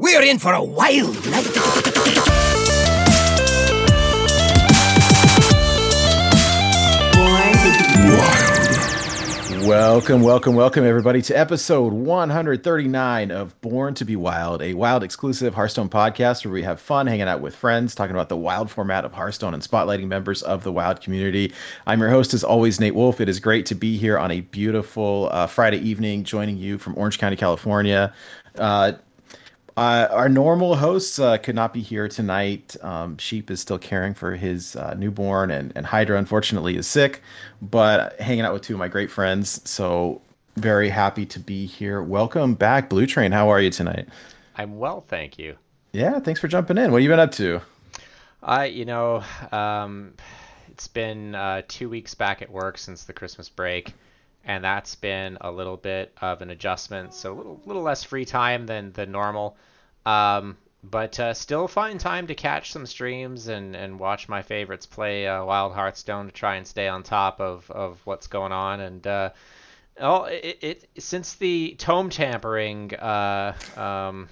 We're in for a wild night. Welcome, welcome, welcome, everybody, to episode 139 of Born to Be Wild, a wild exclusive Hearthstone podcast where we have fun hanging out with friends, talking about the wild format of Hearthstone and spotlighting members of the wild community. I'm your host, as always, Nate Wolf. It is great to be here on a beautiful uh, Friday evening, joining you from Orange County, California. Uh, uh, our normal hosts uh, could not be here tonight. Um, Sheep is still caring for his uh, newborn, and, and Hydra, unfortunately, is sick, but hanging out with two of my great friends. So, very happy to be here. Welcome back, Blue Train. How are you tonight? I'm well, thank you. Yeah, thanks for jumping in. What have you been up to? I, you know, um, it's been uh, two weeks back at work since the Christmas break, and that's been a little bit of an adjustment. So a little, little less free time than the normal, um, but uh, still find time to catch some streams and, and watch my favorites play uh, Wild Hearthstone to try and stay on top of, of what's going on. And uh, oh, it, it since the tome tampering. Uh, um,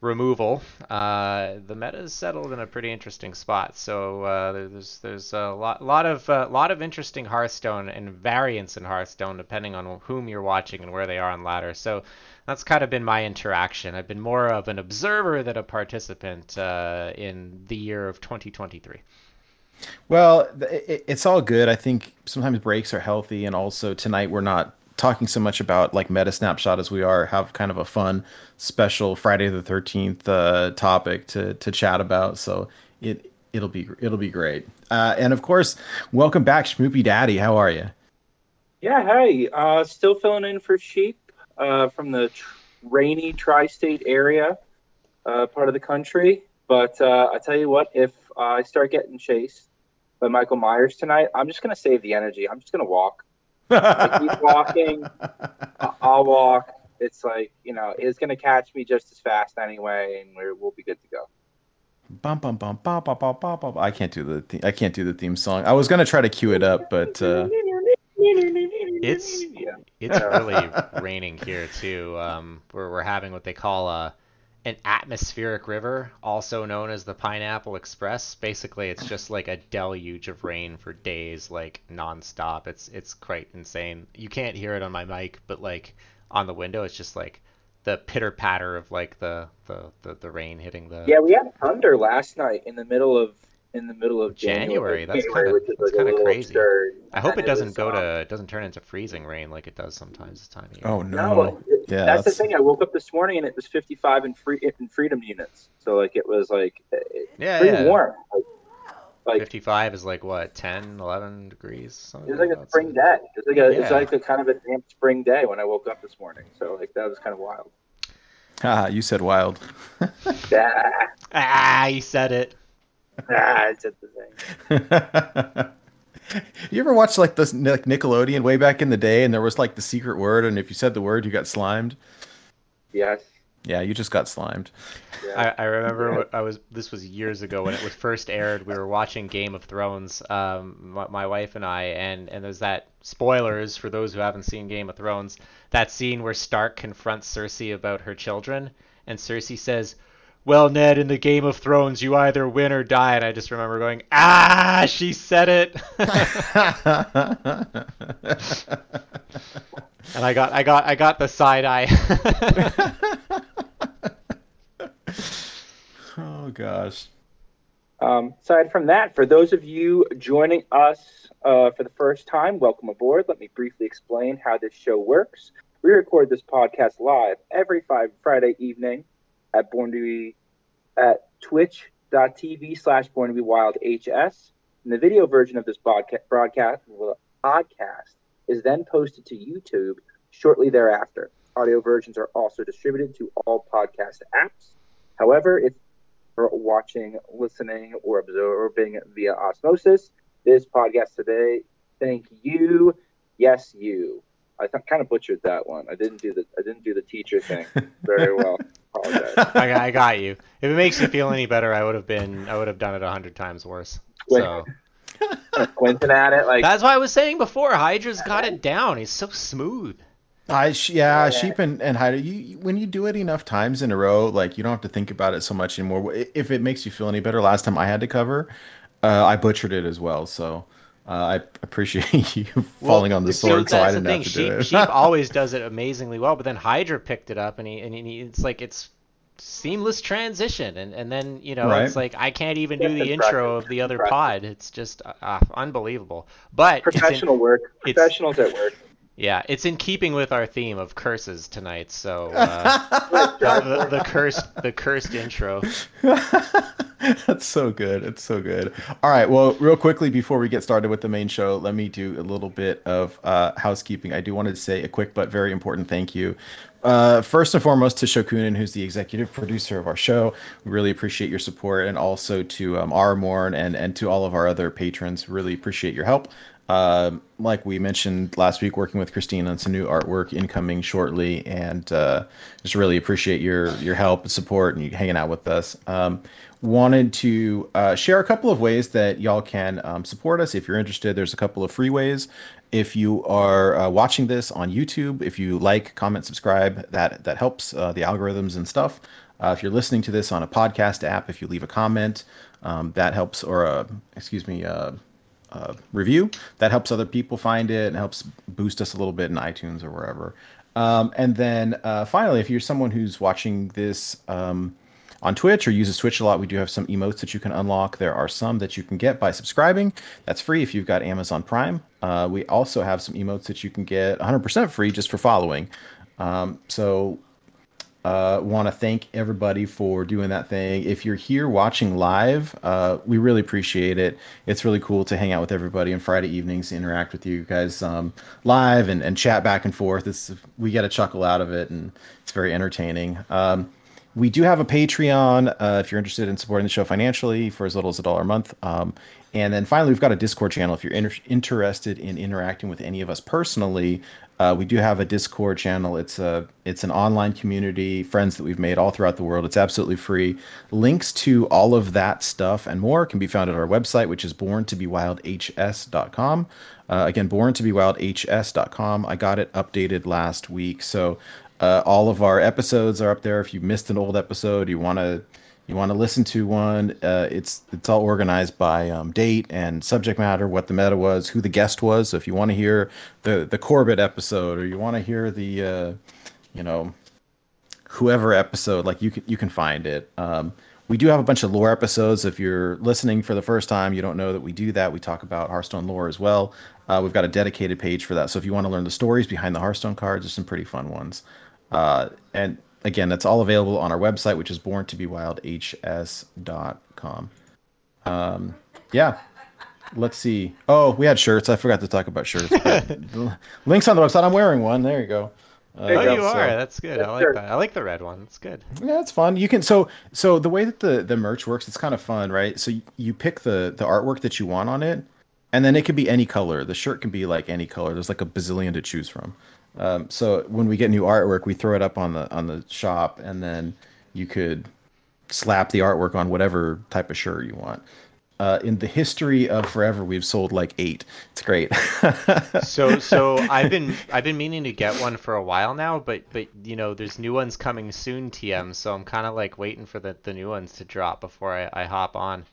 removal, uh, the meta is settled in a pretty interesting spot. So uh, there's there's a lot lot of uh, lot of interesting Hearthstone and variants in Hearthstone depending on whom you're watching and where they are on ladder. So that's kind of been my interaction. I've been more of an observer than a participant uh, in the year of 2023. Well, it, it's all good. I think sometimes breaks are healthy, and also tonight we're not talking so much about like meta snapshot as we are have kind of a fun special Friday the 13th uh, topic to to chat about. So it it'll be it'll be great. Uh, and of course, welcome back, Schmoopy Daddy. How are you? Yeah, hey, uh, still filling in for sheep uh, from the tr- rainy tri-state area, uh, part of the country. But uh, I tell you what, if I start getting chased by Michael Myers tonight, I'm just gonna save the energy. I'm just gonna walk. I keep walking. I- I'll walk. It's like you know, it's gonna catch me just as fast anyway, and we're, we'll be good to go. Bum bum bum bum bum bum bum bum. I can't do the the- I can't do the theme song. I was gonna try to cue it up, but uh, It's Yeah. it's really raining here too. Um, we're we're having what they call a an atmospheric river, also known as the Pineapple Express. Basically, it's just like a deluge of rain for days, like nonstop. It's it's quite insane. You can't hear it on my mic, but like on the window, it's just like the pitter patter of like the, the the the rain hitting the. Yeah, we had thunder last night in the middle of in the middle of January, January. that's kinda- which that's like, kinda little crazy. absurd. I hope And it doesn't was, go um, to it doesn't turn into freezing rain like it does sometimes this time of year. oh No, no, it- yeah, that's, the thing. I woke up this morning and it was 55 in free in freedom units. So like it was like it- yeah, pretty yeah. warm. Like, like 55 is like what 10 11 degrees something it was like a spring day. It was like a, it was Yeah. like a kind of a damp spring day when I woke up this morning. So like that was kind of wild. Ah, you said wild. Ah, ah you said it ah, it's at the thing. you ever watch like this like Nickelodeon way back in the day, and there was like the secret word, and if you said the word, you got slimed. Yes. Yeah, you just got slimed. Yeah. I, I remember I was this was years ago when it was first aired we were watching Game of Thrones um my, my wife and I and and there's that spoilers for those who haven't seen Game of Thrones that scene where Stark confronts Cersei about her children and Cersei says well Ned in the Game of Thrones you either win or die and I just remember going ah she said it and I got I got I got the side eye oh gosh. Um, aside from that, for those of you joining us uh, for the first time, welcome aboard. Let me briefly explain how this show works. We record this podcast live every five Friday evening at Born to Be at twitch.tv slash Born to Be Wild HS. And the video version of this podca- broadcast podcast is then posted to YouTube shortly thereafter. Audio versions are also distributed to all podcast apps. However, if for watching, listening, or absorbing via osmosis. This podcast today, thank you, yes, you. I th- kind of butchered that one. I didn't do the I didn't do the teacher thing very well. Apologize. I, got- I got you. If it makes you feel any better, I would have been I would have done it a hundred times worse. Wait. So Squinting at it like that's why I was saying before, Hydra's got it down. He's so smooth. I sh- yeah, sheep and and hide. You you- when you do it enough times in a row, like you don't have to think about it so much anymore. If it makes you feel any better, last time I had to cover, uh, I butchered it as well. So uh, I appreciate you falling on the so sword, so I that's the didn't thing. have to Sheep, do it. Sheep always does it amazingly well, but then Hydra picked it up, and he and he, it's like it's seamless transition, and and then you know Right. it's like I can't even do That's the intro of the other pod. It's just uh, unbelievable. But it's in- Professional work. It's- Professionals at work. Yeah, it's in keeping with our theme of curses tonight. So uh, the, the, the cursed the cursed intro. That's so good. It's so good. All right. Well, real quickly before we get started with the main show, let me do a little bit of uh, housekeeping. I do want to say a quick but very important thank you. Uh, first and foremost to Shokunin, who's the executive producer of our show. We really appreciate your support, and also to um, Aramorn and and to all of our other patrons. Really appreciate your help. Um, like we mentioned last week, working with Christine on some new artwork incoming shortly, and uh, just really appreciate your your help and support and you hanging out with us. Um, wanted to uh, share a couple of ways that y'all can um, support us if you're interested. There's a couple of free ways. If you are uh, watching this on YouTube, if you like, comment, subscribe, that that helps uh, the algorithms and stuff. Uh, if you're listening to this on a podcast app, if you leave a comment, um, that helps, or excuse me, uh, review. That helps other people find it and helps boost us a little bit in iTunes or wherever. Um, and then uh, finally, if you're someone who's watching this um, on Twitch or uses Twitch a lot, we do have some emotes that you can unlock. There are some that you can get by subscribing. That's free if you've got Amazon Prime. Uh, we also have some emotes that you can get 100% free just for following. Um, so uh, want to thank everybody for doing that thing. If you're here watching live, uh, we really appreciate it. It's really cool to hang out with everybody on Friday evenings, interact with you guys um, live and, and chat back and forth. It's we get a chuckle out of it, and it's very entertaining. Um, we do have a Patreon uh, if you're interested in supporting the show financially for as little as a dollar a month. Um, and then finally, we've got a Discord channel if you're inter- interested in interacting with any of us personally. Uh, we do have a Discord channel. It's a it's an online community, friends that we've made all throughout the world. It's absolutely free. Links to all of that stuff and more can be found at our website, which is borntobewildhs.com. Uh, again, borntobewildhs.com. I got it updated last week, so uh, all of our episodes are up there. If you missed an old episode, you want to you want to listen to one, uh, it's it's all organized by um, date and subject matter, what the meta was, who the guest was. So if you want to hear the the Corbett episode, or you want to hear the uh, you know whoever episode, like you can you can find it. Um, we do have a bunch of lore episodes. If you're listening for the first time, you don't know that we do that. We talk about Hearthstone lore as well. Uh, we've got a dedicated page for that. So if you want to learn the stories behind the Hearthstone cards, there's some pretty fun ones. Uh, and again, that's all available on our website, which is borntobewildhs.com. Um, yeah. Let's see. Oh, we had shirts. I forgot to talk about shirts. links on the website. I'm wearing one. There you go. Uh, Oh, you you are. so- That's good. Yes, I like sir. that. I like the red one. It's good. Yeah, it's fun. You can so so the way that the the merch works, it's kind of fun, right? So you, you pick the the artwork that you want on it, and then it can be any color. The shirt can be like any color. There's like a bazillion to choose from. Um, so when we get new artwork, we throw it up on the on the shop, and then you could slap the artwork on whatever type of shirt you want. Uh, in the history of forever, we've sold like eight. It's great. So so I've been I've been meaning to get one for a while now, but but you know there's new ones coming soon, TM. So I'm kind of like waiting for the, the new ones to drop before I, I hop on.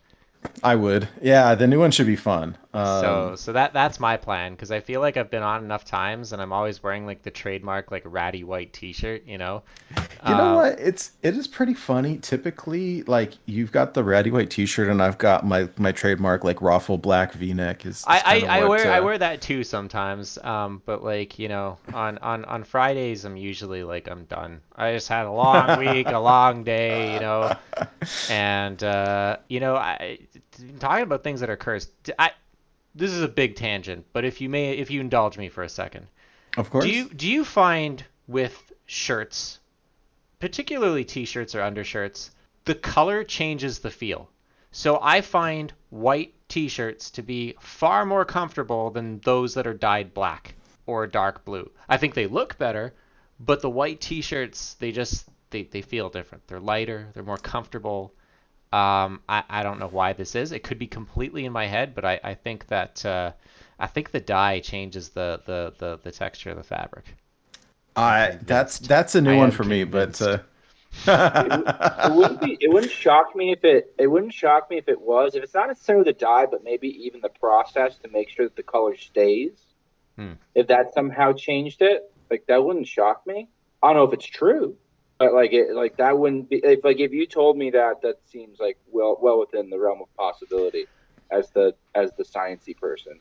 I would. Yeah, the new one should be fun. Um, so so that that's my plan because I feel like I've been on enough times and I'm always wearing like the trademark like ratty white T-shirt, you know. You know Um, what? It's it is pretty funny. Typically, like you've got the ratty white T-shirt, and I've got my my trademark like raffle black V-neck. Is, is I, I, I wear I uh, wear that too sometimes. Um, but like you know, on, on on Fridays I'm usually like I'm done. I just had a long week, a long day, you know, and uh, you know, I talking about things that are cursed. I this is a big tangent, but if you may, if you indulge me for a second, Of course. do you do you find with shirts, particularly t-shirts or undershirts, the color changes the feel? So I find white t-shirts to be far more comfortable than those that are dyed black or dark blue. I think they look better, but the white t-shirts they just they, they feel different. They're lighter, they're more comfortable. Um, I, I don't know why this is. It could be completely in my head, but I, I think that uh, I think the dye changes the, the, the, the texture of the fabric. I that's that's a new I one am for me, but uh, it wouldn't be. It wouldn't shock me if it. It wouldn't shock me if it was. If it's not necessarily the dye, but maybe even the process to make sure that the color stays. Hmm. If that somehow changed it, like that wouldn't shock me. I don't know if it's true, but like it, like that wouldn't be. If like if you told me that, that seems like well, well within the realm of possibility, as the as the sciencey person.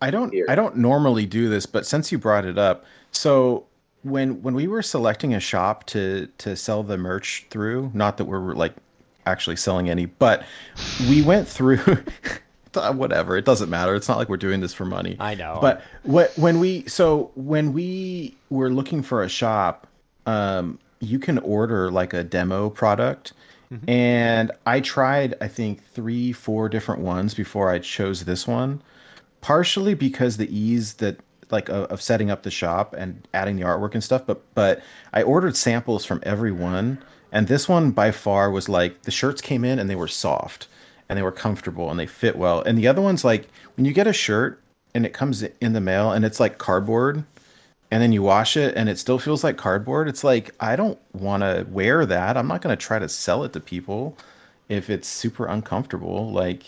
I don't Here. I don't normally do this, but since you brought it up, so when when we were selecting a shop to to sell the merch through, not that we're like actually selling any, but we went through whatever, it doesn't matter. It's not like we're doing this for money. I know. But what when we so when we were looking for a shop, um, you can order like a demo product. Mm-hmm. And I tried, I think, three, four different ones before I chose this one. Partially because the ease that like of, of setting up the shop and adding the artwork and stuff, but but I ordered samples from every one, and this one by far was like the shirts came in and they were soft and they were comfortable and they fit well. And the other one's like when you get a shirt and it comes in the mail and it's like cardboard and then you wash it and it still feels like cardboard. It's like I don't want to wear that. I'm not going to try to sell it to people if it's super uncomfortable like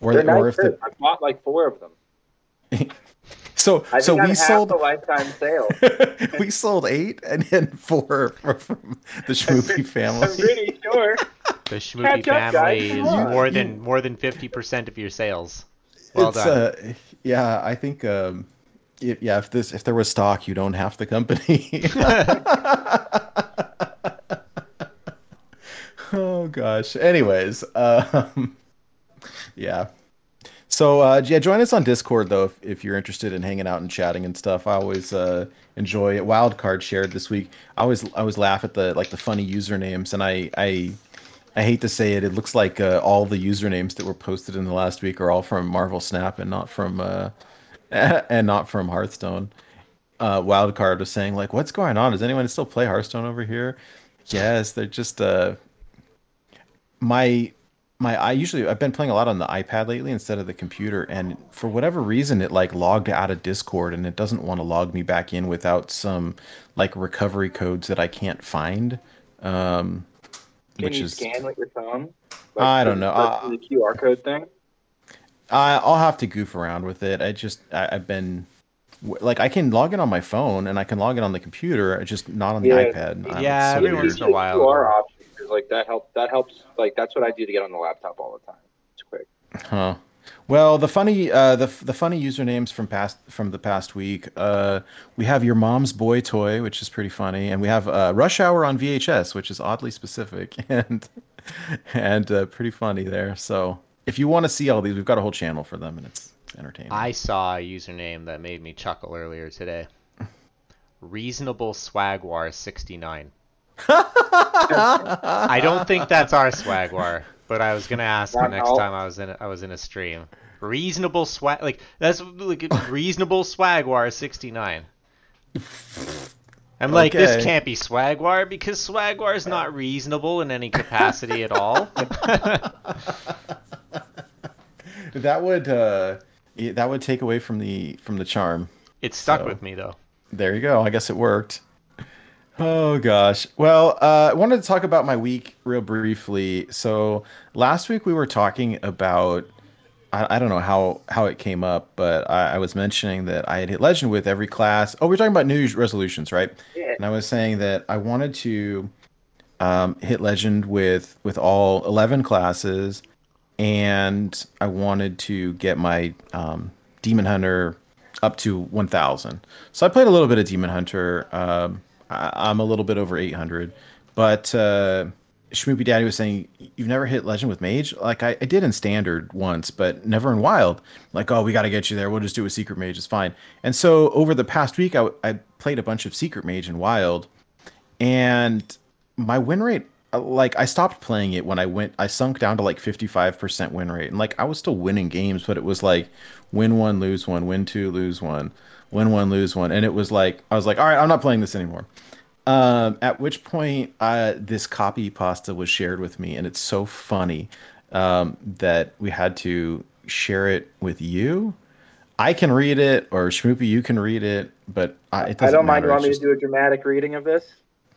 or, They're or if the. I bought like four of them. so I so think I'm we half sold the lifetime sale. we sold eight and then four from the Schmoopy I'm family. pretty sure. the Schmoopy Catch up, guys. family is more than more than fifty percent of your sales. Well it's, done. Uh, yeah, I think um, if, yeah, if this if there was stock, you'd own half the company. oh gosh. Anyways, um, yeah. So uh, yeah, join us on Discord though if, if you're interested in hanging out and chatting and stuff. I always uh, enjoy it. Wildcard shared this week. I always I always laugh at the like the funny usernames, and I I I hate to say it, it looks like uh, all the usernames that were posted in the last week are all from Marvel Snap and not from uh, and not from Hearthstone. Uh, Wildcard was saying like, "What's going on? Does anyone still play Hearthstone over here?" Yes, they're just uh, my my I usually I've been playing a lot on the iPad lately instead of the computer, and for whatever reason, it like logged out of Discord and it doesn't want to log me back in without some like recovery codes that I can't find. Um, Can which you is scan with your phone? I don't know. like Uh, the QR code thing. I, I'll have to goof around with it. I just I, I've been like I can log in on my phone and I can log in on the computer, just not on the Yeah. iPad. I'm Yeah, so every weird. once in a while. QR option is like that help. That helps. Like that's what I do to get on the laptop all the time. It's quick. Huh. Well, the funny, uh, the the funny usernames from past from the past week. Uh, we have your mom's boy toy, which is pretty funny, and we have uh, Rush Hour on VHS, which is oddly specific and and uh, pretty funny there. So if you want to see all these, we've got a whole channel for them, and it's, it's entertaining. I saw a username that made me chuckle earlier today. Reasonable Swagwar sixty nine. I don't think that's our Swagwar, but I was gonna ask the next time I was in a, I was in a stream. Reasonable swag like that's like reasonable Swagwar sixty nine. I'm like this can't be Swagwar because Swagwar is not reasonable in any capacity at all. that would uh, that would take away from the from the charm. it stuck So- with me though. There you go. I guess it worked. Oh gosh. Well, uh, I wanted to talk about my week real briefly. So last week we were talking about I, I don't know how how it came up, but I, I was mentioning that I had hit legend with every class. Oh, we are talking about New resolutions, right? Yeah. And I was saying that I wanted to um, hit legend with with all eleven classes, and I wanted to get my um, Demon Hunter up to 1000 so i played a little bit of demon hunter um, I, i'm a little bit over 800 but uh Shmoopy Daddy was saying you've never hit legend with mage? Like I, I did in standard once but never in wild. Like oh we got to get you there. We'll just do a secret mage. It's fine. And so over the past week I, I played a bunch of secret mage in wild and my win rate like i stopped playing it when i went i sunk down to like 55% win rate and like i was still winning games but it was like win one lose one win two lose one win one lose one and it was like i was like all right i'm not playing this anymore um, at which point uh, this copy pasta was shared with me and it's so funny um, that we had to share it with you I can read it, or Schmoopy, you can read it, but I, I don't mind. matter. You want me It's to do a dramatic reading of this?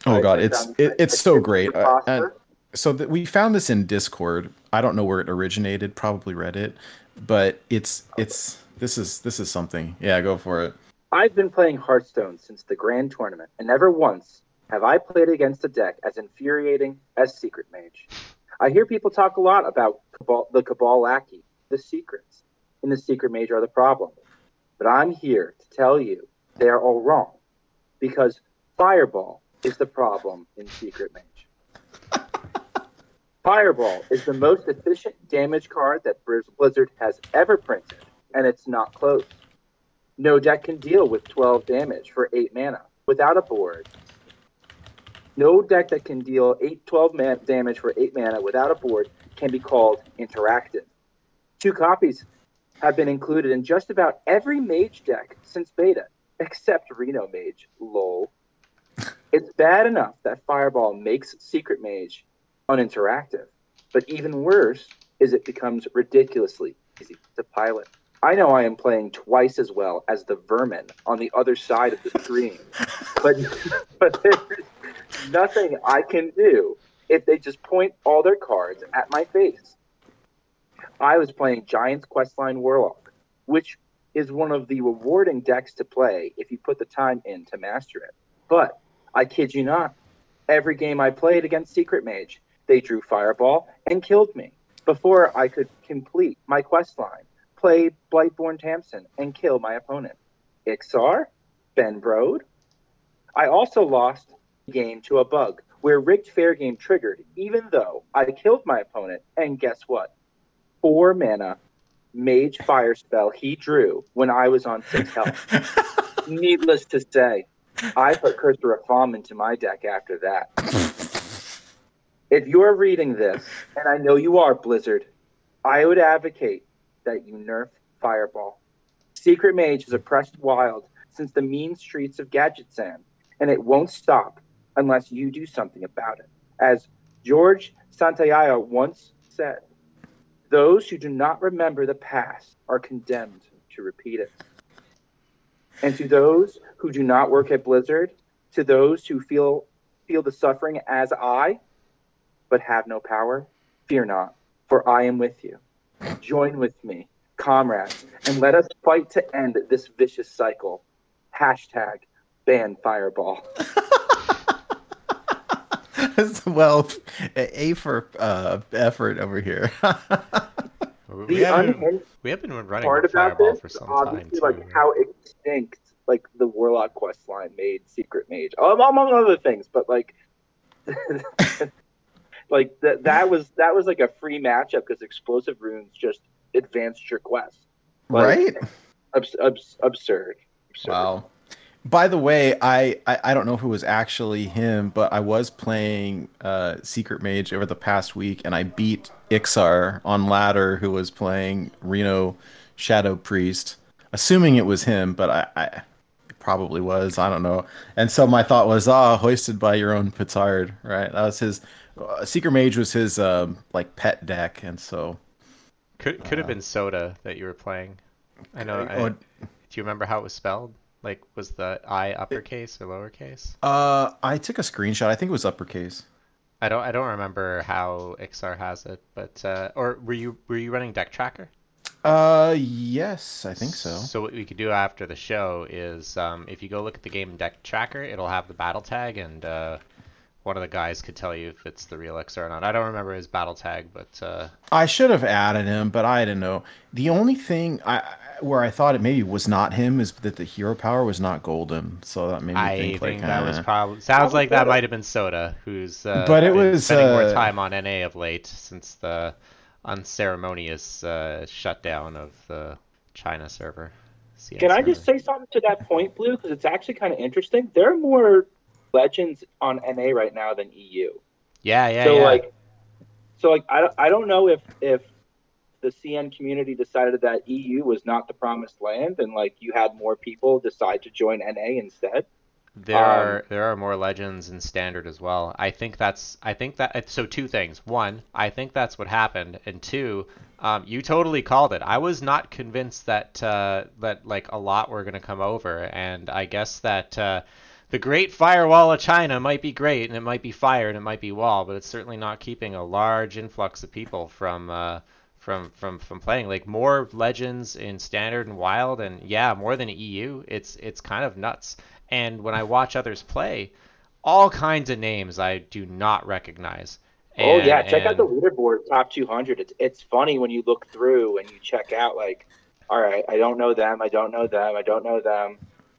Oh god, it's it, it's so great. Uh, and so that we found this in Discord. I don't know where it originated. Probably Reddit, but it's it's this is this is something. Yeah, go for it. I've been playing Hearthstone since the Grand Tournament, and never once have I played against a deck as infuriating as Secret Mage. I hear people talk a lot about Kabal, the Kabal Lackey, the secrets, and the Secret Mage are the problem. But I'm here to tell you they are all wrong, because Fireball is the problem in Secret Mage. Fireball is the most efficient damage card that Blizzard has ever printed, and it's not close. No deck can deal with 12 damage for 8 mana without a board. No deck that can deal 8 12 man- damage for 8 mana without a board can be called interactive. Two copies have been included in just about every mage deck since beta, except Reno Mage. Lol. It's bad enough that Fireball makes Secret Mage uninteractive, but even worse is it becomes ridiculously easy to pilot. I know I am playing twice as well as the vermin on the other side of the screen, but but there's nothing I can do if they just point all their cards at my face. I was playing Giants Questline Warlock, which is one of the rewarding decks to play if you put the time in to master it. But I kid you not, every game I played against Secret Mage, they drew Fireball and killed me before I could complete my quest line, play Blightborn Tamsin, and kill my opponent. Iksar, Ben Brode. I also lost the game to a bug where rigged Faire game triggered, even though I killed my opponent. And guess what? Four mana mage fire spell he drew when I was on six health. Needless to say, I put Cursor of Falm into my deck after that. If you're reading this, and I know you are, Blizzard, I would advocate that you nerf Fireball. Secret Mage has oppressed Wild since the mean streets of Gadgetzan, and it won't stop unless you do something about it. As George Santayana once said, those who do not remember the past are condemned to repeat it. And to those who do not work at Blizzard, to those who feel feel the suffering as I, but have no power, fear not, for I am with you. Join with me, comrades, and let us fight to end this vicious cycle. Hashtag ban Fireball. well, a for uh, effort over here. We The have, been, unhinged we have been running part with about Fireball this for is some time obviously too. like how extinct like the Warlock quest line made Secret Mage, um, among other things. But like, like that that was that was like a free matchup because explosive runes just advanced your quest. Like, right? Abs- abs- absurd. absurd. Wow. By the way, I, I I don't know if it was actually him, but I was playing uh, Secret Mage over the past week, and I beat Iksar on ladder, who was playing Reno Shadow Priest, assuming it was him, but I, I it probably was. I don't know. And so my thought was, ah, hoisted by your own petard, right? That was his. Uh, Secret Mage was his um, like pet deck, and so Could could have been Soda that you were playing. I know. I, Oh, do you remember how it was spelled? Like, was the I uppercase or lowercase? uh, I took a screenshot. I think it was uppercase. I don't. I don't remember how Iksar has it, but uh, or were you were you running Deck Tracker? Uh, yes, I think so. So what we could do after the show is, um, if you go look at the game Deck Tracker, it'll have the battle tag, and uh, one of the guys could tell you if it's the real Iksar or not. I don't remember his battle tag, but uh, I should have added him, but I didn't know. The only thing I where I thought it maybe was not him is that the hero power was not golden, so that made me I think, think, like that was uh, probably sounds like that might have been Soda, who's uh, But it was, spending more uh, time on NA of late since the unceremonious uh, shutdown of the China server. CN Can I just say something to that point, Blue? Because it's actually kind of interesting. There are more legends on NA right now than EU. Yeah, yeah, so yeah. like, so like, I don't, I don't know if if the CN community decided that EU was not the promised land, and like you had more people decide to join NA instead. There Um, are there are more legends in standard as well. I think that's I think that so two things. One, I think that's what happened, and two, um, you totally called it. I was not convinced that uh, that like a lot were gonna come over, and I guess that uh, the Great Firewall of China might be great, and it might be fire, and it might be wall, but it's certainly not keeping a large influx of people from. Uh, from, from, from playing like more legends in standard and wild and yeah more than EU it's it's kind of nuts and when I watch others play, all kinds of names I do not recognize. oh yeah, check out the leaderboard top 200. It's it's funny when you look through and you check out like, all right, I don't know them, I don't know them, I don't know them.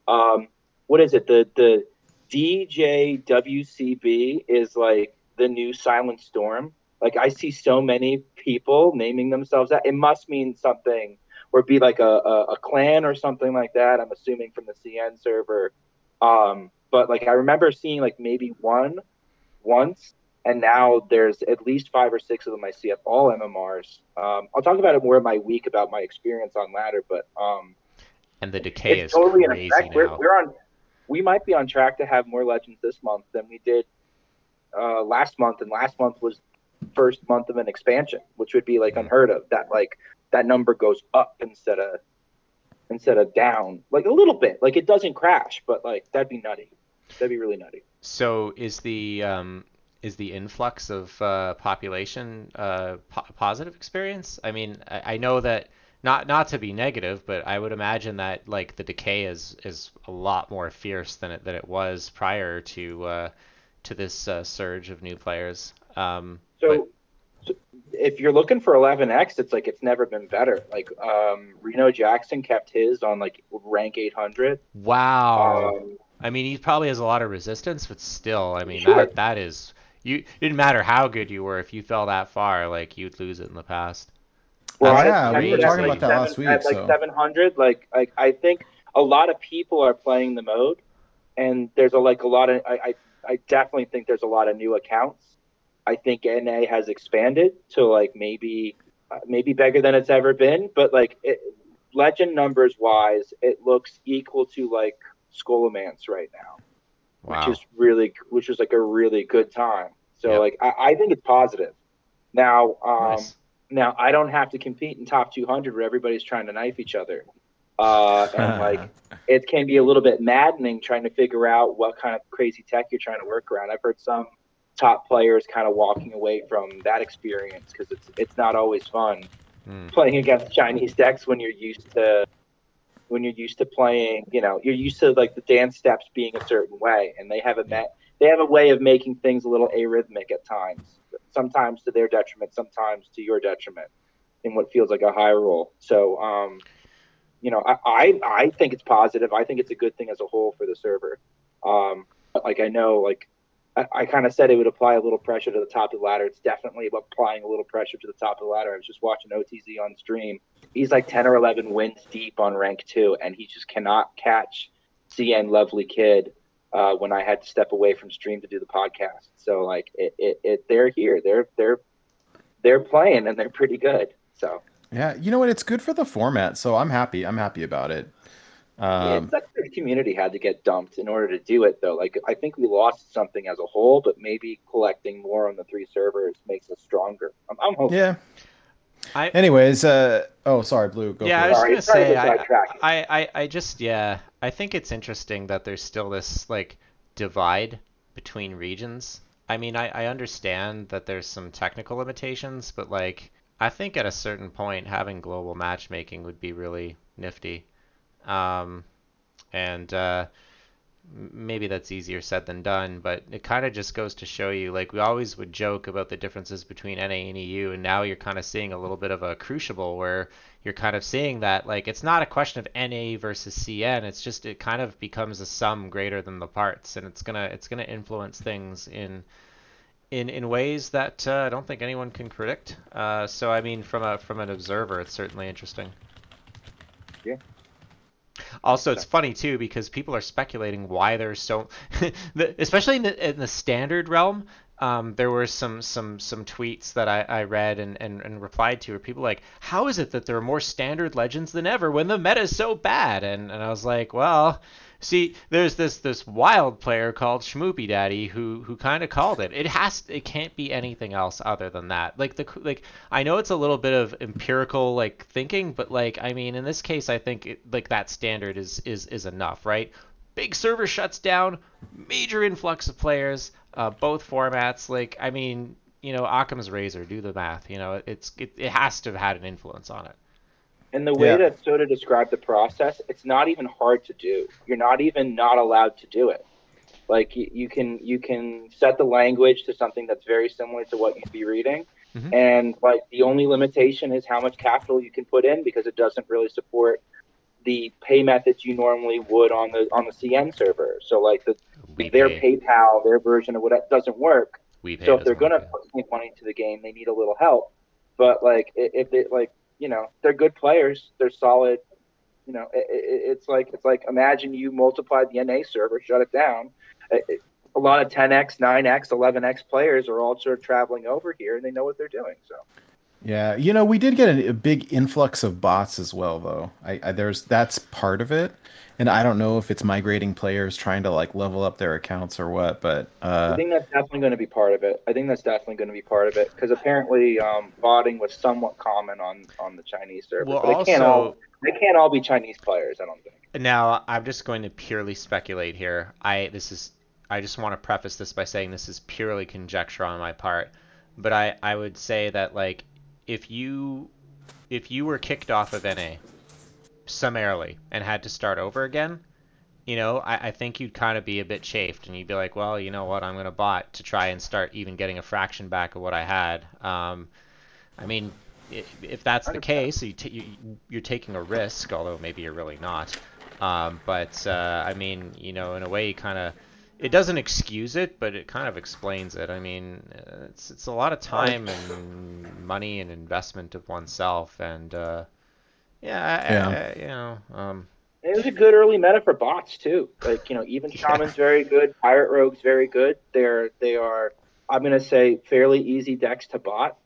Um, what is it? The the DJWCB is like the new Silent Storm. Like I see so many people naming themselves that. It must mean something, or be like a, a, a clan or something like that. I'm assuming from the CN server. Um, but like I remember seeing like maybe one once, and now there's at least five or six of them I see at all MMRs. Um, I'll talk about it more in my week about my experience on ladder, but um, and the decay is totally in crazy effect. now. We're, we're on. We might be on track to have more legends this month than we did uh, last month, and last month was first month of an expansion, which would be like unheard of. That like that number goes up instead of instead of down, like a little bit. Like it doesn't crash, but like that'd be nutty. That'd be really nutty. So is the um, is the influx of uh, population uh, po- positive experience? I mean, I, I know that not not to be negative, but I would imagine that like the decay is is a lot more fierce than it than it was prior to uh, to this uh, surge of new players. Um, So, so if you're looking for 11x, it's like it's never been better. Like um, Reno Jackson kept his on like rank 800. wow. Um, I mean, he probably has a lot of resistance, but still, I mean, Sure. that that is you. It didn't matter how good you were if you fell that far, like you'd lose it in the past. Well, yeah, we were talking about that seven- last week. At like so. 700, like like I think a lot of people are playing the mode, and there's a like a lot of I I, I definitely think there's a lot of new accounts. I think NA has expanded to like maybe uh, maybe bigger than it's ever been, but like it, legend numbers wise, it looks equal to like Scholomance right now Wow. which is really which is like a really good time. So like I, I think it's positive. Now um Nice. Now I don't have to compete in top 200 where everybody's trying to knife each other. Uh, and like it can be a little bit maddening trying to figure out what kind of crazy tech you're trying to work around. I've heard some top players kind of walking away from that experience because it's it's not always fun Hmm. playing against Chinese decks when you're used to when you're used to playing, you know, you're used to like the dance steps being a certain way, and they have a ma- they have a way of making things a little arrhythmic at times, sometimes to their detriment, sometimes to your detriment, in what feels like a high roll. So, um, you know, I, I I think it's positive. I think it's a good thing as a whole for the server. Um, like I know, like I, I kind of said it would apply a little pressure to the top of the ladder. It's definitely applying a little pressure to the top of the ladder. I was just watching OTZ on stream. He's like 10 or 11 wins deep on rank two, and he just cannot catch CN Lovely Kid uh, when I had to step away from stream to do the podcast. So like it, it, it they're here. They're they're they're playing and they're pretty good. So yeah, you know what? It's good for the format, so I'm happy. I'm happy about it. yeah, Um, it's like the community had to get dumped in order to do it though. Like I think we lost something as a whole, but maybe collecting more on the three servers makes us stronger. I'm, I'm hoping. yeah. I Anyways, uh, oh, sorry, Blue. Go yeah, I for was it. Gonna say to I. I, I I just yeah I think it's interesting that there's still this like divide between regions. I mean I, I understand that there's some technical limitations, but like I think at a certain point having global matchmaking would be really nifty. Um, and uh, m- maybe that's easier said than done, but it kind of just goes to show you, like we always would joke about the differences between NA and EU, and now you're kind of seeing a little bit of a crucible where you're kind of seeing that, like it's not a question of NA versus CN, it's just it kind of becomes a sum greater than the parts, and it's gonna it's gonna influence things in in in ways that uh, I don't think anyone can predict. Uh, so I mean, from a from an observer, it's certainly interesting. Yeah. Also, it's funny too because people are speculating why there's so, especially in the, in the standard realm. Um, there were some some some tweets that I, I read and, and, and replied to where people like, how is it that there are more standard legends than ever when the meta is so bad? And and I was like, well, See, there's this this wild player called Schmoopy Daddy who who kind of called it. It has it can't be anything else other than that. Like the like I know it's a little bit of empirical like thinking, but like I mean in this case I think it, like that standard is is is enough, right? Big server shuts down, major influx of players, uh, both formats. Like I mean, you know, Occam's razor, do the math. You know, it's it, it has to have had an influence on it. And the way Yeah. that Soda described the process, it's not even hard to do. You're not even not allowed to do it. Like you, you can you can set the language to something that's very similar to what you'd be reading, Mhm. and like the only limitation is how much capital you can put in because it doesn't really support the pay methods you normally would on the on the CN server. So like the We their pay. PayPal, their version of what doesn't work. We pay So if they're gonna work. put money into the game, they need a little help. But like if they like, you know, they're good players. They're solid. You know, it, it, it's like it's like imagine you multiply the NA server, shut it down. It- a lot of 10x, 9x, 11x players are all sort of traveling over here, and they know what they're doing. So Yeah, you know, we did get a, a big influx of bots as well, though. I, I there's that's part of it, and I don't know if it's migrating players trying to like level up their accounts or what, but I uh, think that's definitely going to be part of it. I think that's definitely going to be part of it because apparently um, botting was somewhat common on on the Chinese server. Well, but they can't all also they can't all be Chinese players. I don't think. now I'm just going to purely speculate here. I this is I just want to preface this by saying this is purely conjecture on my part, but I I would say that like if you if you were kicked off of NA summarily and had to start over again, you know, I, I think you'd kind of be a bit chafed and you'd be like, well, you know what, I'm going to bot to try and start even getting a fraction back of what I had. Um, I mean, if, if that's the 100%. case, you t- you, you're taking a risk, although maybe you're really not. Um, but uh, I mean, you know, in a way, you kind of, it doesn't excuse it, but it kind of explains it. I mean, uh, it's it's a lot of time and money and investment of oneself, and uh, yeah, Yeah. I- I- you know, um, It was a good early meta for bots too. Like you know, even Yeah. Shaman's very good, Pirate Rogue's very good. They're they are I'm gonna say fairly easy decks to bot.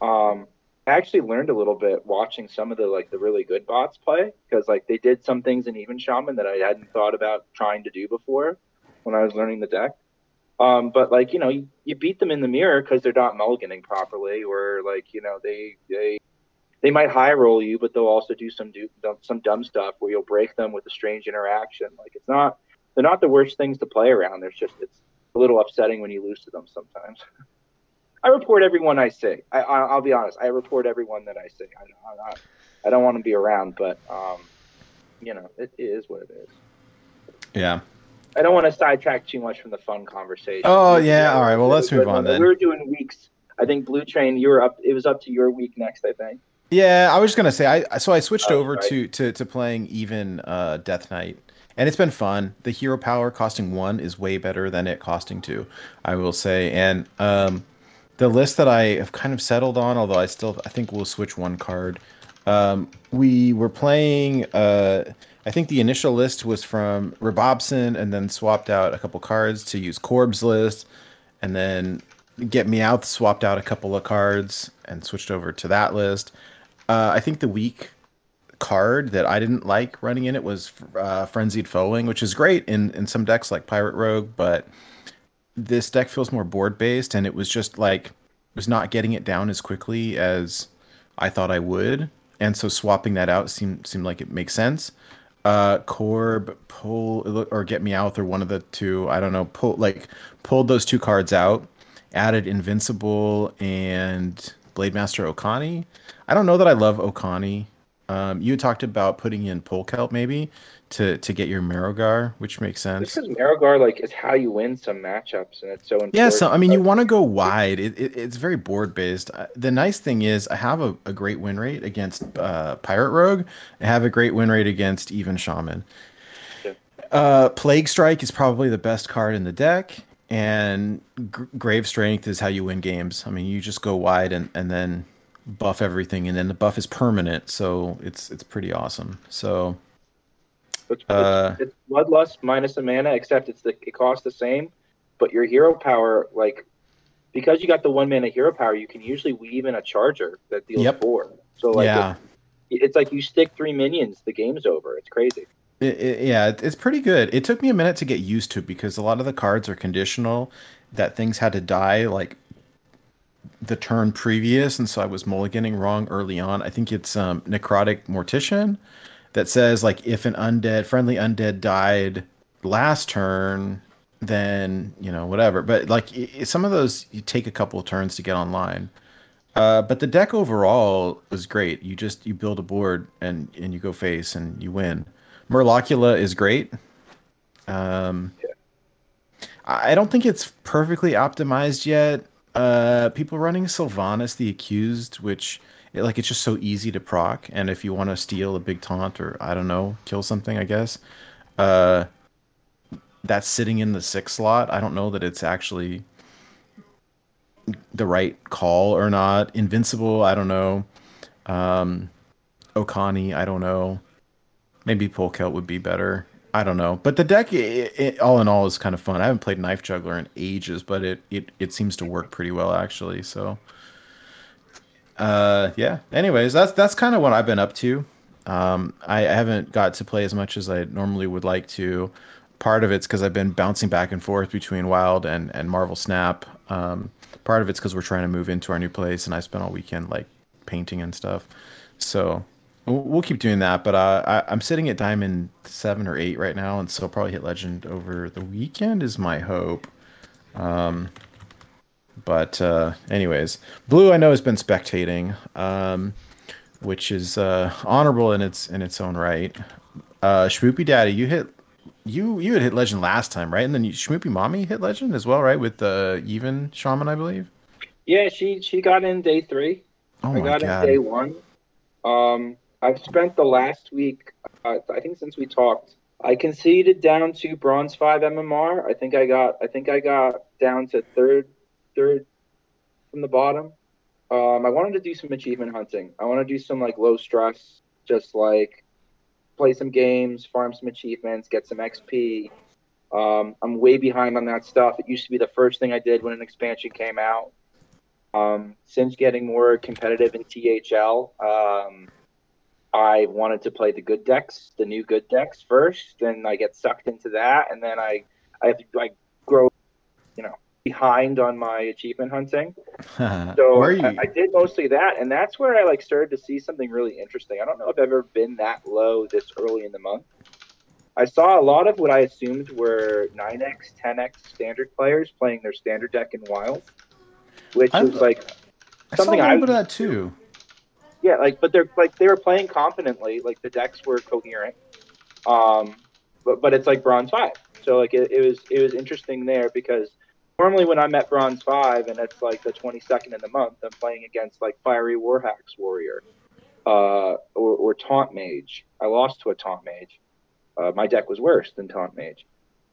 Um, I actually learned a little bit watching some of the like the really good bots play because like they did some things in even Shaman that I hadn't thought about trying to do before when I was learning the deck. Um, but like you know, you, you beat them in the mirror because they're not mulliganing properly, or like you know they they they might high roll you, but they'll also do some do some dumb stuff where you'll break them with a strange interaction. Like it's not they're not the worst things to play around. There's just it's a little upsetting when you lose to them sometimes. I report everyone I see. I, I I'll be honest. I report everyone that I see. I, not, I don't want to be around, but um, you know, it, it is what it is. yeah. I don't want to sidetrack too much from the fun conversation. Oh, yeah, all right, well, let's move on then. We were doing weeks. I think Blue Train. You were up. It was up to your week next. I think. Yeah, I was just gonna say I so I switched Oh, over right. to, to to playing even uh, Death Knight, and it's been fun. The hero power costing one is way better than it costing two, I will say. And um, the list that I have kind of settled on, although I still I think we'll switch one card. Um, we were playing. Uh, I think the initial list was from Rabobson, and then swapped out a couple cards to use Corb's list, and then Get Me Out swapped out a couple of cards and switched over to that list. Uh, I think the weak card that I didn't like running in it was uh, Frenzied Felwing, which is great in, in some decks like Pirate Rogue, but this deck feels more board based, and it was just like was not getting it down as quickly as I thought I would, and so swapping that out seemed seemed like it makes sense. Uh, Corb pull or Get Me Out or one of the two, I don't know, pull like pulled those two cards out, added Invincible and Blade Master Okani. I don't know that I love Okani. Um, you talked about putting in Polkelp maybe to to get your Marogar, which makes sense. Because Marigar like is how you win some matchups, and it's so important. Yeah, so I mean, you want to go wide. It, it, it's very board based. Uh, The nice thing is, I have a, a great win rate against uh, Pirate Rogue. I have a great win rate against even Shaman. Yeah. Uh, Plague Strike is probably the best card in the deck, and G- Grave Strength is how you win games. I mean, you just go wide and, and then buff everything, and then the buff is permanent, so it's it's pretty awesome. So It's, Uh, it's, bloodlust minus a mana, except it's the it costs the same, but your hero power, like because you got the one mana hero power, you can usually weave in a charger that deals Yep. four. So like yeah, it- it's like you stick three minions, the game's over. It's crazy. It, it, yeah, it, it's pretty good. It took me a minute to get used to because a lot of the cards are conditional that things had to die like the turn previous, and so I was mulliganing wrong early on. I think it's um, Necrotic Mortician that says like if an undead friendly undead died last turn, then you know whatever. But like some of those, you take a couple of turns to get online. Uh, but the deck overall was great. You just you build a board and and you go face and you win. Murlocula is great. Um, I don't think it's perfectly optimized yet. Uh, people running Sylvanas the Accused, which it, like it's just so easy to proc, and if you want to steal a big taunt or I don't know, kill something, I guess. Uh, that's sitting in the six slot. I don't know that it's actually the right call or not. Invincible, I don't know. Um, Okani, I don't know. Maybe Polkelt would be better. I don't know. But the deck, it, it, all in all, is kind of fun. I haven't played Knife Juggler in ages, but it, it, it seems to work pretty well, actually. So, uh, yeah. Anyways, that's that's kind of what I've been up to. Um, I, I haven't got to play as much as I normally would like to. Part of it's because I've been bouncing back and forth between Wild and, and Marvel Snap. Um, part of it's because we're trying to move into our new place, and I spent all weekend like painting and stuff. So we'll keep doing that. But uh, I, am sitting at Diamond seven or eight right now, and so I'll probably hit Legend over the weekend is my hope. Um, but uh, anyways, Blue I know has been spectating, um, which is uh, honorable in its in its own right. Uh, Schmoopy Daddy, you hit you you had hit legend last time, right? And then you, Schmoopy Mommy hit legend as well, right? With the even shaman, I believe. Yeah, she she got in day three. Oh I got God. in day one. Um, I've spent the last week, uh, I think since we talked, I conceded down to bronze five MMR. I think I got I think I got down to third third from the bottom. Um, I wanted to do some achievement hunting. I want to do some like low stress, just like play some games, farm some achievements, get some XP. Um, I'm way behind on that stuff. It used to be the first thing I did when an expansion came out. Um, since getting more competitive in THL, um, I wanted to play the good decks, the new good decks first, and I get sucked into that, and then I, I, have to I grow, you know, behind on my achievement hunting. So? I, I did mostly that, and that's where I like started to see something really interesting. I don't know if I've ever been that low this early in the month. I saw a lot of what I assumed were 9x, 10x standard players playing their standard deck in wild, which I'm- is like I saw a something little I bit of that too. yeah, like but they're like they were playing confidently, like the decks were coherent. Um, but but it's like bronze five, so like it, it was it was interesting there because normally when I'm at bronze five and it's like the 22nd in the month, I'm playing against like fiery war axe warrior, uh, or or taunt mage. I lost to a taunt mage. Uh, my deck was worse than taunt mage.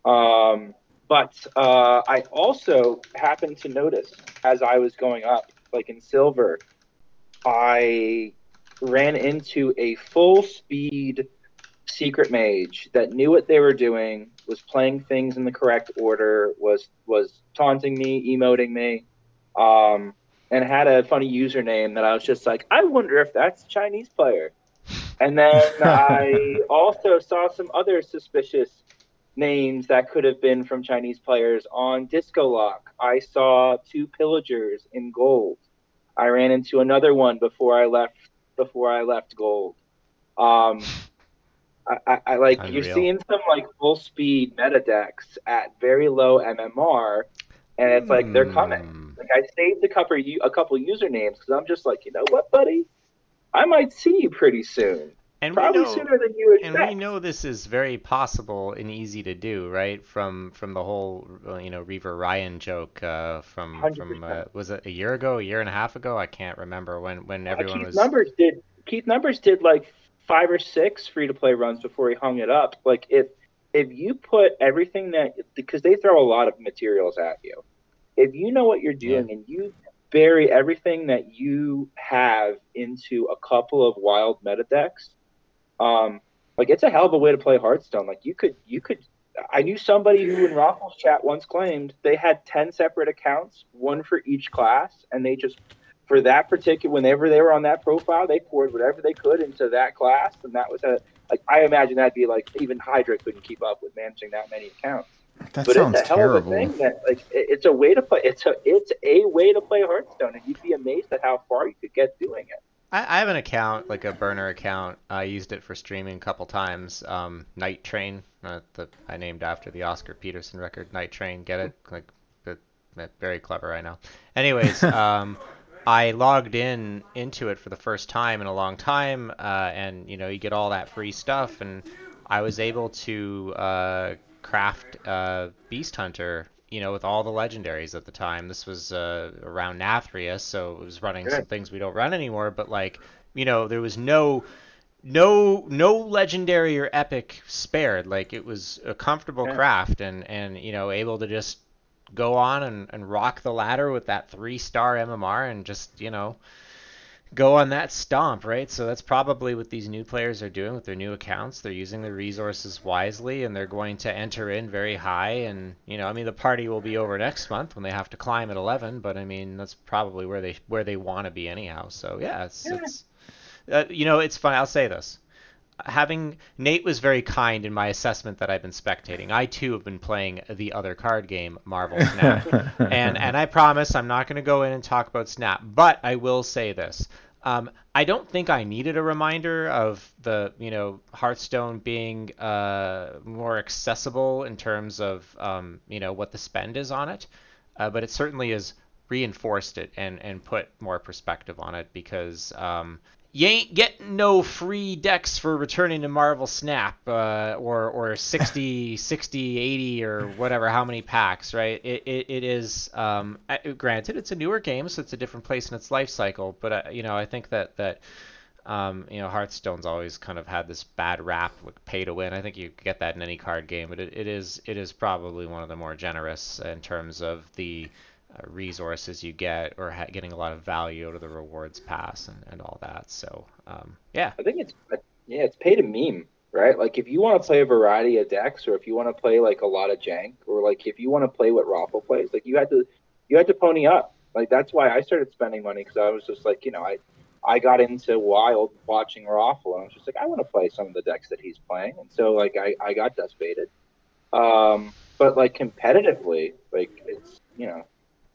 Um, but uh, I also happened to notice as I was going up, like in silver, I ran into a full speed secret mage that knew what they were doing, was playing things in the correct order, was was taunting me, emoting me, um, and had a funny username that I was just like, I wonder if that's a Chinese player. And then I also saw some other suspicious names that could have been from Chinese players on Disco Lock. I saw two pillagers in gold. I ran into another one before I left before I left gold. Um, I, I, like you're seeing some like full speed meta decks at very low MMR, and it's like they're coming. Hmm. Like I saved a couple a couple usernames because I'm just like, you know what, buddy, I might see you pretty soon, And we probably know, sooner than you expect. and we know this is very possible and easy to do, right? From from the whole uh, you know Reaver Ryan joke uh, from from uh, was it a year ago, a year and a half ago? I can't remember when when Uh, everyone Keith was. Numbers did Keith Numbers did like five or six free to play runs before he hung it up. Like if if you put everything that because they throw a lot of materials at you, if you know what you're doing and you bury everything that you have into a couple of wild meta decks, um, like it's a hell of a way to play Hearthstone. Like you could you could I knew somebody who in Raffle's chat once claimed they had ten separate accounts, one for each class, and they just for that particular whenever they were on that profile, they poured whatever they could into that class, and that was a, like I imagine that'd be like even Hydra couldn't keep up with managing that many accounts. That but sounds it's a hell of a terrible. thing that like it- it's a way to play. It's a it's a way to play Hearthstone, and you'd be amazed at how far you could get doing it. I, I have an account, like a burner account. I used it for streaming a couple times. Um, Night Train, uh, the I named after the Oscar Peterson record. Night Train, get it? Like, but, but very clever, I know. Anyways, um, I logged in into it for the first time in a long time, uh, and you know you get all that free stuff, and I was able to uh, craft uh, Beast Hunter. You know, with all the legendaries at the time. This was uh, around Nathria, so it was running some things we don't run anymore. But like, you know, there was no no no legendary or epic spared like it was a comfortable Yeah. craft and and you know able to just go on and, and rock the ladder with that three star mmr and just you know go on that stomp right so that's probably what these new players are doing with their new accounts they're using their resources wisely and they're going to enter in very high and you know i mean the party will be over next month when they have to climb at 11 but i mean that's probably where they where they want to be anyhow so yeah it's, Yeah. it's uh, you know, it's fun. I'll say this. Having Nate was very kind in my assessment that I've been spectating. I too have been playing the other card game, Marvel Snap, and and I promise I'm not going to go in and talk about Snap, but I will say this. Um, I don't think I needed a reminder of the you know Hearthstone being uh, more accessible in terms of um, you know what the spend is on it, uh, but it certainly has reinforced it and and put more perspective on it because um, you ain't getting no free decks for returning to Marvel Snap uh, or or 60 60 80 or whatever how many packs right? It, it, it is um, granted it's a newer game so it's a different place in its life cycle but uh, you know I think that that um, you know Hearthstone's always kind of had this bad rap with pay to win. I think you get that in any card game but it, it is it is probably one of the more generous in terms of the uh, resources you get or ha- getting a lot of value out of the rewards pass and, and all that so um, yeah I think it's yeah, it's pay to meme, right? Like if you want to play a variety of decks, or if you want to play like a lot of jank, or like if you want to play what Raffle plays, like you had to you had to pony up. Like that's why I started spending money because I was just like, you know, I I got into Wild watching Raffle, and I was just like, I want to play some of the decks that he's playing, and so like I I got dust baited. Um, but like competitively, like it's you know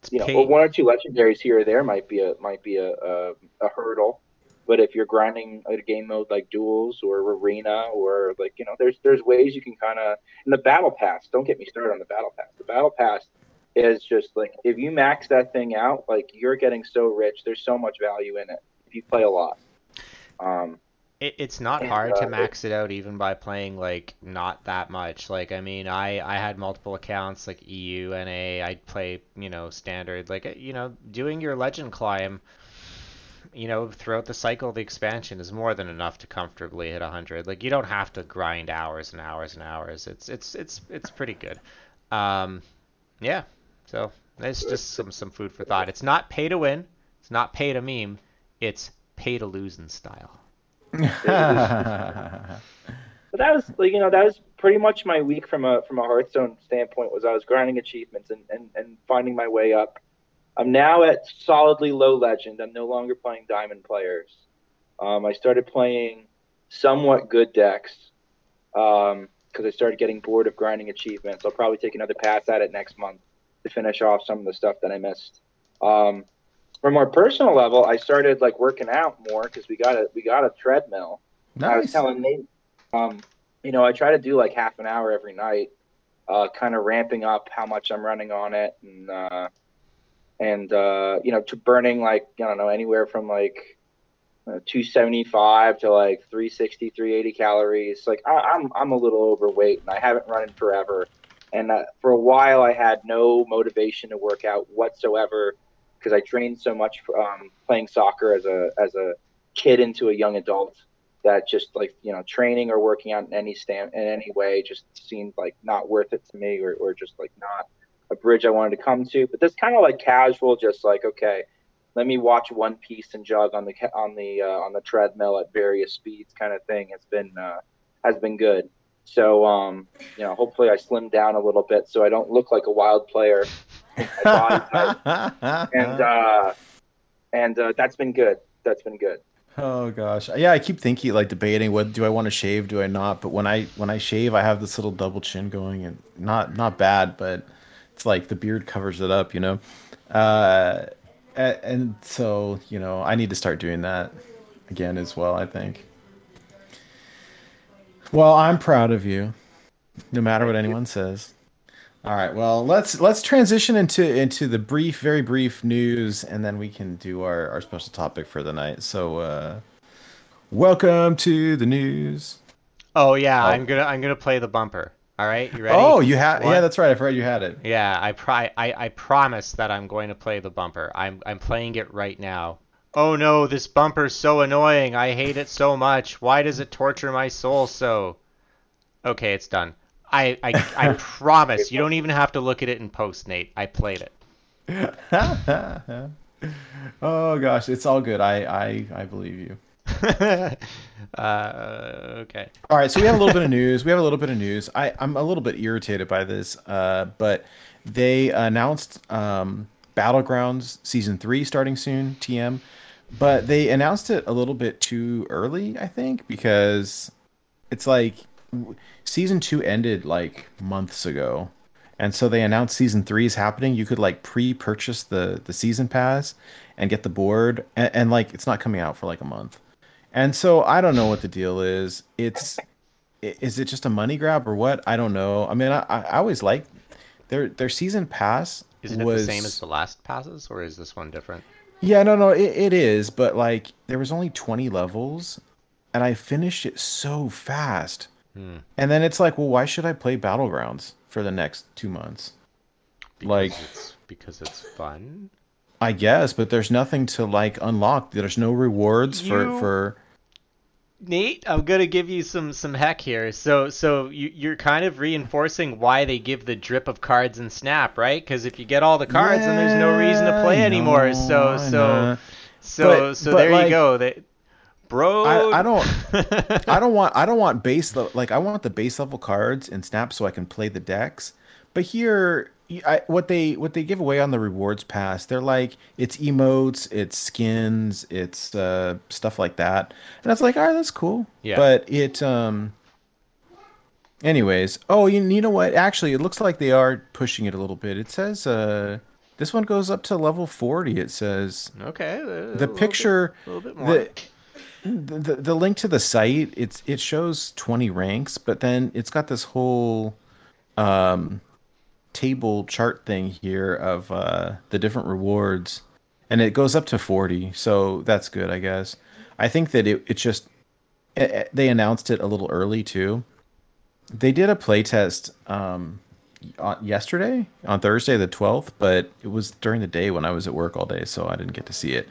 it's you know, well, one or two legendaries here or there might be a might be a, a, a hurdle. But if you're grinding a game mode like duels or arena or like you know, there's there's ways you can kind of in the battle pass. Don't get me started on the battle pass. The battle pass is just like if you max that thing out, like you're getting so rich. There's so much value in it if you play a lot. Um, it, it's not And, hard uh, to max it out even by playing like not that much. Like i mean i i had multiple accounts like eu na i'd play you know standard. Like you know doing your legend climb you know throughout the cycle the expansion is more than enough to comfortably hit 100 like you don't have to grind hours and hours and hours. It's it's it's it's pretty good. Um yeah. So it's just some some food for thought. It's not pay to win. It's not pay to meme. It's pay to lose in style But that was like you know that was pretty much my week from a from a Hearthstone standpoint was I was grinding achievements and, and, and finding my way up. I'm now at solidly low legend. I'm no longer playing diamond players. Um, I started playing somewhat good decks because I started getting bored of grinding achievements. I'll probably take another pass at it next month to finish off some of the stuff that I missed. Um, from a more personal level, I started like working out more because we got a we got a treadmill. Nice. I was telling Nate, um, you know, I try to do like half an hour every night, uh, kind of ramping up how much I'm running on it, and uh, and uh, you know, to burning like I don't know anywhere from like uh, 275 to like 360, 380 calories. Like I, I'm I'm a little overweight, and I haven't run in forever. And uh, for a while, I had no motivation to work out whatsoever because I trained so much um, playing soccer as a as a kid into a young adult that just like you know training or working out in any stand in any way just seemed like not worth it to me or, or just like not a bridge I wanted to come to. But this kind of like casual, just like okay, let me watch One Piece and jog on the on the uh, on the treadmill at various speeds kind of thing has been uh, has been good. So um, you know, hopefully I slim down a little bit so I don't look like a wild player. In my body type. and uh, and uh, that's been good. That's been good. Oh gosh, yeah. I keep thinking, like debating, what do I want to shave? Do I not? But when I when I shave, I have this little double chin going, and not not bad, but it's like the beard covers it up, you know. Uh, and so you know, I need to start doing that again as well. I think. Well, I'm proud of you, no matter what anyone says. All right, well let's let's transition into into the brief, very brief news, and then we can do our our special topic for the night. So, uh, welcome to the news. Oh yeah, Oh. I'm gonna I'm gonna play the bumper. All right, you ready? Oh, you had yeah, that's right. I forgot you had it. Yeah, I pri- I I promise that I'm going to play the bumper. I'm I'm playing it right now. Oh no, this bumper's so annoying. I hate it so much. Why does it torture my soul so? Okay, it's done. I I, I promise you don't even have to look at it in post, Nate. I played it. oh gosh, it's all good. I I I believe you. uh, okay. All right, so we have a little bit of news. We have a little bit of news. I, I'm a little bit irritated by this, uh, but they announced um, Battlegrounds season three starting soon, TM. But they announced it a little bit too early, I think, because it's like season two ended like months ago, and so they announced season three is happening. You could like pre-purchase the the season pass and get the board, and, and like it's not coming out for like a month. And so I don't know what the deal is. It's is it just a money grab or what? I don't know. I mean, I, I always like their their season pass Isn't it was the same as the last passes, or is this one different? yeah, no, no, it, it is, but like there was only 20 levels and I finished it so fast. Hmm. And then it's like, well, why should I play Battlegrounds for the next 2 months? Because Like- it's because it's fun. I guess, but there's nothing to like unlock. There's no rewards for You- for Nate, I'm gonna give you some some heck here. So so you you're kind of reinforcing why they give the drip of cards and Snap, right? Because if you get all the cards, then there's no reason to play I anymore. know, So so so But- so but, there like, you go. They, bro, I, I don't I don't want I don't want base like I want the base level cards in Snap so I can play the decks. But here, I, what they what they give away on the rewards pass, they're like it's emotes, it's skins, it's uh, stuff like that, and it's like, all right, that's cool. Yeah. But it um. Anyways, oh, you, you know what? Actually, it looks like they are pushing it a little bit. It says uh, this one goes up to level forty. It says Okay. the picture bit, a little bit more. the, the the link to the site it's it shows 20 ranks but then it's got this whole um table chart thing here of uh the different rewards and it goes up to 40 so that's good i guess. I think that it, it just eh, eh, they announced it a little early too. They did a playtest um yesterday on Thursday the 12th, but it was during the day when I was at work all day, so I didn't get to see it.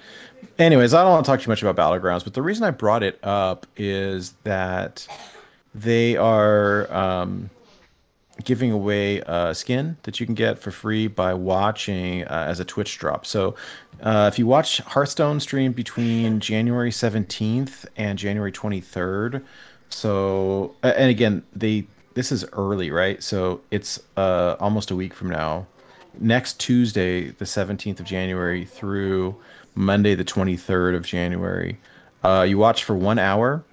Anyways, I don't want to talk too much about Battlegrounds, but the reason I brought it up is that they are um, giving away a skin that you can get for free by watching uh, as a Twitch drop. So uh, if you watch Hearthstone stream between January 17th and January 23rd, so and again they this is early, right? So it's uh, almost a week from now. Next Tuesday, the 17th of January, through Monday, the 23rd of January, uh, you watch for one hour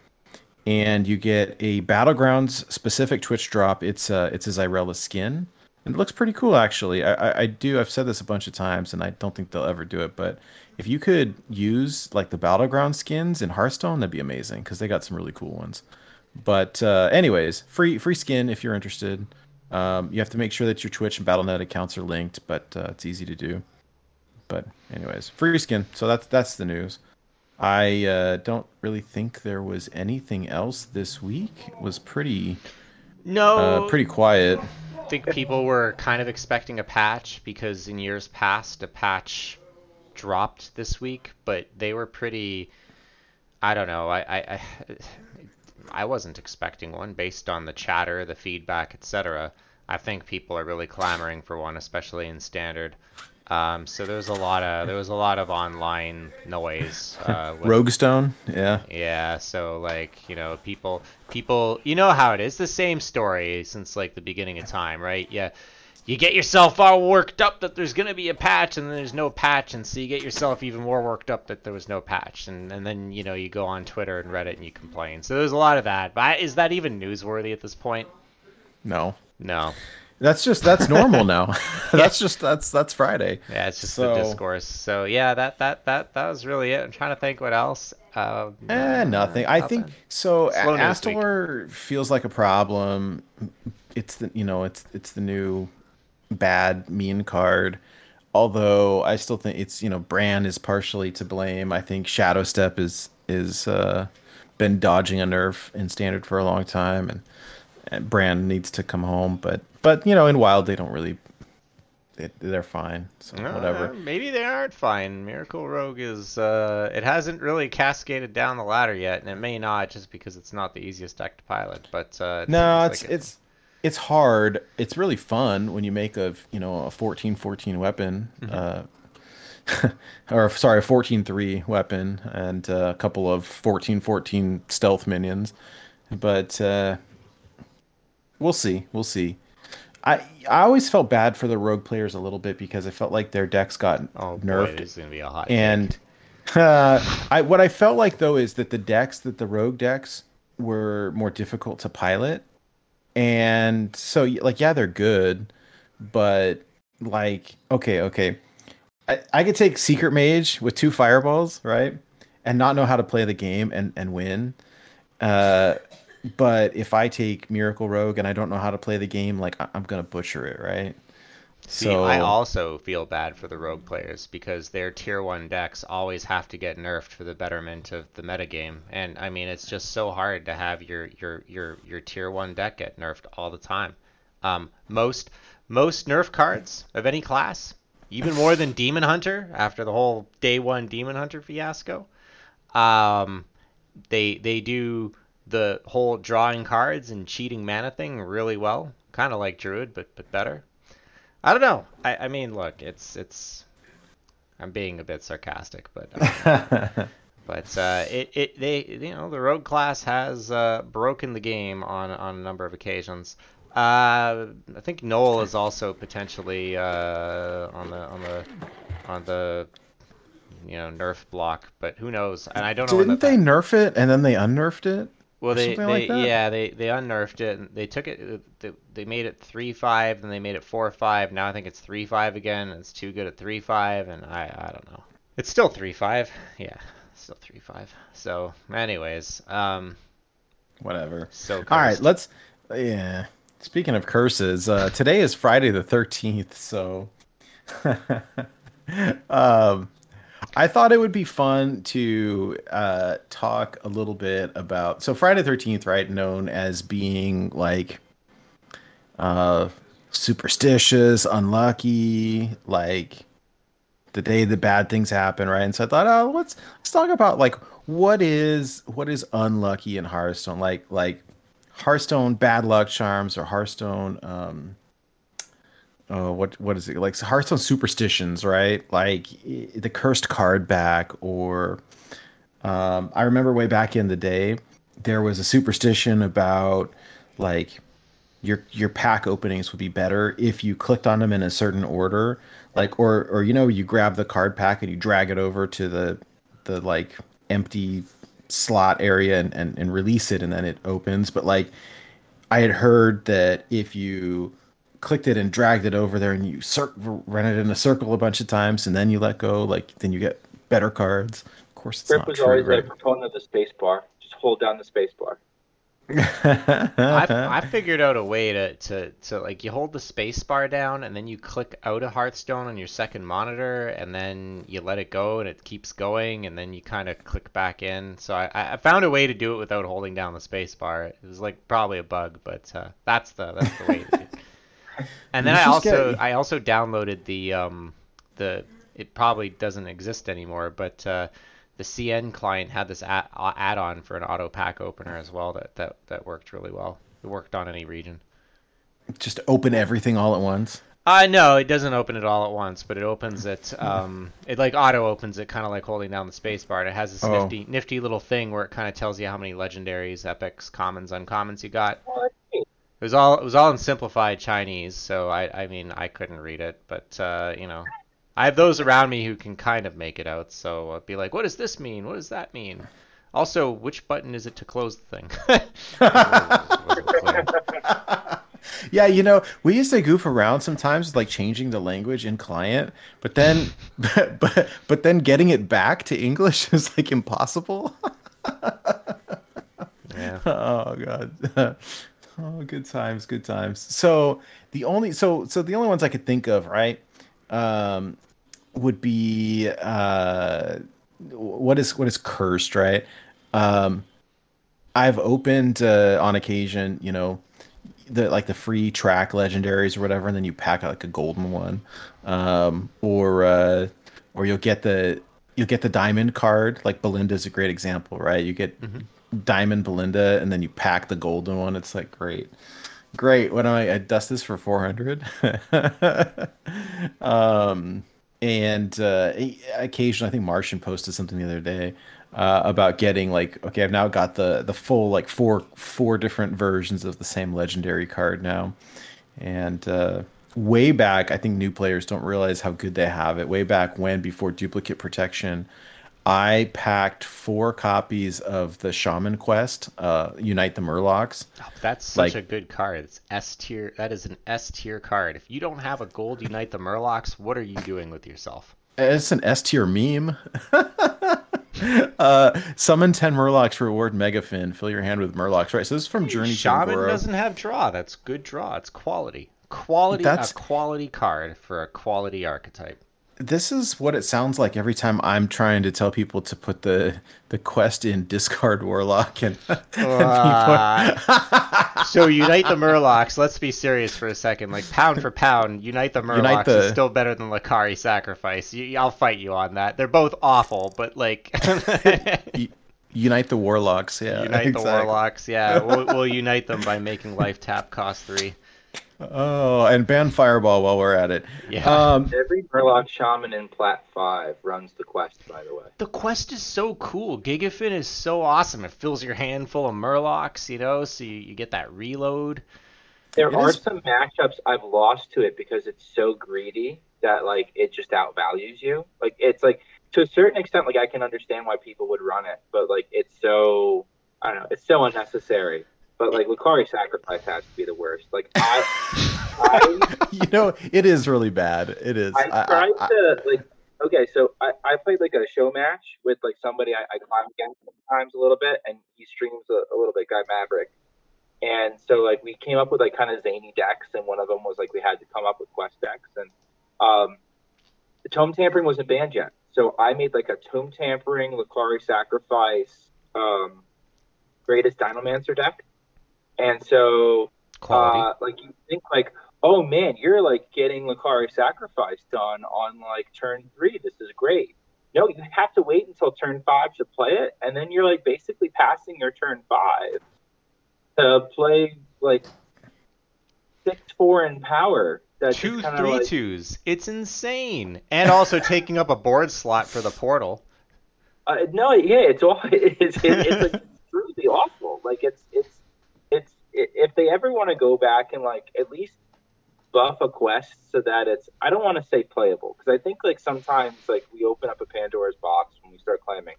and you get a battlegrounds specific twitch drop it's uh it's a Xyrella skin and it looks pretty cool actually I, I i do i've said this a bunch of times and i don't think they'll ever do it but if you could use like the battleground skins in hearthstone that'd be amazing because they got some really cool ones but uh anyways free free skin if you're interested um you have to make sure that your twitch and battlenet accounts are linked but uh, it's easy to do but anyways free skin so that's that's the news I uh, don't really think there was anything else this week. It was pretty no, uh, pretty quiet. I think people were kind of expecting a patch because in years past a patch dropped this week, but they were pretty. I don't know. I I I, I wasn't expecting one based on the chatter, the feedback, etc. I think people are really clamoring for one, especially in standard. Um, so there was a lot of there was a lot of online noise. Uh, with- Roguestone, yeah. yeah, so like, you know, people people you know how it is. The same story since like the beginning of time, right? Yeah. You get yourself all worked up that there's gonna be a patch and then there's no patch and so you get yourself even more worked up that there was no patch and, and then you know you go on twitter and reddit and you complain so there's a lot of that but is that even newsworthy at this point No, no that's just that's normal now. that's just that's that's Friday. yeah it's just So- the discourse so yeah that that that that was really it i'm trying to think what else uh, Eh, nothing. I think so. Slow. Astor feels like a problem. It's the you know it's it's the new bad mean card. Although I still think it's you know Bran is partially to blame. I think Shadow Step is is uh, been dodging a nerf in standard for a long time, and, and Bran needs to come home. But but you know in Wild they don't really. They, they're fine. So whatever. maybe they aren't fine. Miracle Rogue is uh it hasn't really cascaded down the ladder yet, and it may not just because it's not the easiest deck to pilot. But uh, it No, it's like it- it's it's hard. It's really fun when you make a you know a fourteen fourteen weapon, uh, or sorry, a fourteen three weapon, and uh, a couple of fourteen fourteen stealth minions. But uh, we'll see. We'll see. I I always felt bad for the rogue players a little bit because I felt like their decks got oh nerfed is gonna be a hot and uh, I what I felt like though is that the decks that the rogue decks were more difficult to pilot, and so like yeah they're good, but like okay okay, I I could take secret mage with two fireballs right, and not know how to play the game and and win, uh. But if I take Miracle Rogue and I don't know how to play the game, like I- I'm gonna butcher it, right? See, I also feel bad for the rogue players because their tier one decks always have to get nerfed for the betterment of the metagame. And I mean, it's just so hard to have your your your your tier one deck get nerfed all the time. Um, most most nerf cards of any class, even more than Demon Hunter after the whole day one Demon Hunter fiasco. Um, they they do the whole drawing cards and cheating mana thing really well, kind of like Druid, but but better. I don't know. I, I mean, look, it's it's. I'm being a bit sarcastic, but uh, but uh, it it they you know the rogue class has uh, broken the game on on a number of occasions. Uh, I think Noel is also potentially uh, on the on the on the you know nerf block, but who knows? And I don't know. when Didn't that- they nerf it and then they unnerfed it? Well, they, something they like that? yeah they they unnerfed it. and They took it. They, they made it three five, then they made it four five. Now I think it's three five again. And it's too good at three five, and I I don't know. It's still three five. Yeah, still three five. So, anyways, um, Whatever. so All right, let's. Yeah. Speaking of curses, uh, today is Friday the thirteenth, so. um, I thought it would be fun to uh, talk a little bit about. So Friday thirteenth, right, known as being like uh, superstitious, unlucky, like the day the bad things happen, right? And so I thought, oh, let's let's talk about like what is what is unlucky in Hearthstone, like like Hearthstone bad luck charms or Hearthstone um oh what what is it? Like Hearthstone superstitions, right? Like the cursed card back or um I remember way back in the day there was a superstition about like your your pack openings would be better if you clicked on them in a certain order. Like or or you know you grab the card pack and you drag it over to the the like empty slot area and, and, and release it and then it opens. But like i had heard that if you clicked it and dragged it over there and you cir- ran it in a circle a bunch of times and then you let go like then you get better cards of course it's Grip not was true, always right? a proponent of the space bar. Just hold down the space bar. I, I figured out a way to, to, to like you hold the space bar down and then you click out of Hearthstone on your second monitor and then you let it go and it keeps going and then you kind of click back in. So I, I found a way to do it without holding down the space bar. It was like probably a bug, but uh, that's the that's the way. To do it. And then I also get- I also downloaded the um the it probably doesn't exist anymore, but uh, the CN client had this add- add-on for an auto pack opener as well that, that that worked really well. It worked on any region. just open everything all at once Uh no, it doesn't open it all at once, but it opens it. Um, it like auto opens it, kind of like holding down the space bar. And it has this Oh. nifty, nifty little thing where it kind of tells you how many legendaries, epics, commons, uncommons you got. Well, that's neat. It was all it was all in simplified Chinese, so I I mean I couldn't read it, but uh, you know, I have those around me who can kind of make it out. So I'd be like, what does this mean? What does that mean? Also, which button is it to close the thing? Yeah, you know, we used to goof around sometimes with like changing the language in client, but then but but, but then getting it back to English is like impossible. yeah. oh god. Oh, good times, good times. So the only so so the only ones I could think of, right? Um would be uh what is what is cursed, right? Um I've opened uh, on occasion, you know, the like the free track legendaries or whatever, and then you pack out like a golden one, um, or uh, or you'll get the you'll get the diamond card. Like Belinda's a great example, right? You get diamond Belinda, and then you pack the golden one. It's like great, great. What am I? I dust this for four hundred. um, and uh, occasionally, I think Martian posted something the other day uh, about getting like okay i've now got the the full like four four different versions of the same legendary card now and uh way back i think new players don't realize how good they have it way back when before duplicate protection i packed four copies of the shaman quest uh unite the murlocs Oh, that's such Like- a good card. It's S tier. That is an S tier card. If you don't have a gold Unite the Murlocs, what are you doing with yourself? it's an s tier meme uh summon 10 murlocs reward megafin fill your hand with murlocs right so this is from journey to Shaman Un'Goro. doesn't have draw. That's good draw. It's quality. Quality. That's- A quality card for a quality archetype. This is what it sounds like every time I'm trying to tell people to put the the quest in discard warlock and, and Uh, so unite the Murlocs. Let's be serious for a second. Like pound for pound, unite the Murlocs Unite the- is still better than Lakkari Sacrifice. You, I'll fight you on that. They're both awful, but like unite the warlocks. Yeah, unite the. Warlocks. Yeah, we'll, we'll unite them by making life tap cost three. Oh, and ban fireball while we're at it. Yeah. Um, Every Murloc Shaman in Plat 5 runs the quest, by the way. The quest is so cool. Gigafin is so awesome. It fills your hand full of Murlocs, you know, so you, you get that reload. There It are is- some matchups I've lost to it because it's so greedy that like it just outvalues you. Like it's like to a certain extent, like I can understand why people would run it, but like it's so I don't know, it's so unnecessary. But like Lakkari Sacrifice has to be the worst. Like I, I you know, it is really bad. It is. I I- tried I- to like. Okay, so I, I played like a show match with like somebody I, I climb against sometimes a little bit, and he streams a, a little bit, Guy Maverick. And so like we came up with like kind of zany decks, and one of them was like we had to come up with quest decks, and um, the tome tampering wasn't banned yet, so I made like a tome tampering Lakkari Sacrifice um, greatest Dinomancer deck, and so uh, like you think like, oh man, you're like getting Lakkari Sacrifice done on like turn three. This is great. No, you have to wait until turn five to play it, and then you're like basically passing your turn five to play like six four in power. That's Two three like, twos. It's insane. And also taking up a board slot for the portal. Uh, no, yeah, it's all it's it, it's like truly awful. Like it's it's it's if they ever want to go back and like at least buff a quest so that it's I don't want to say playable because I think like sometimes like we open up a Pandora's box when we start claiming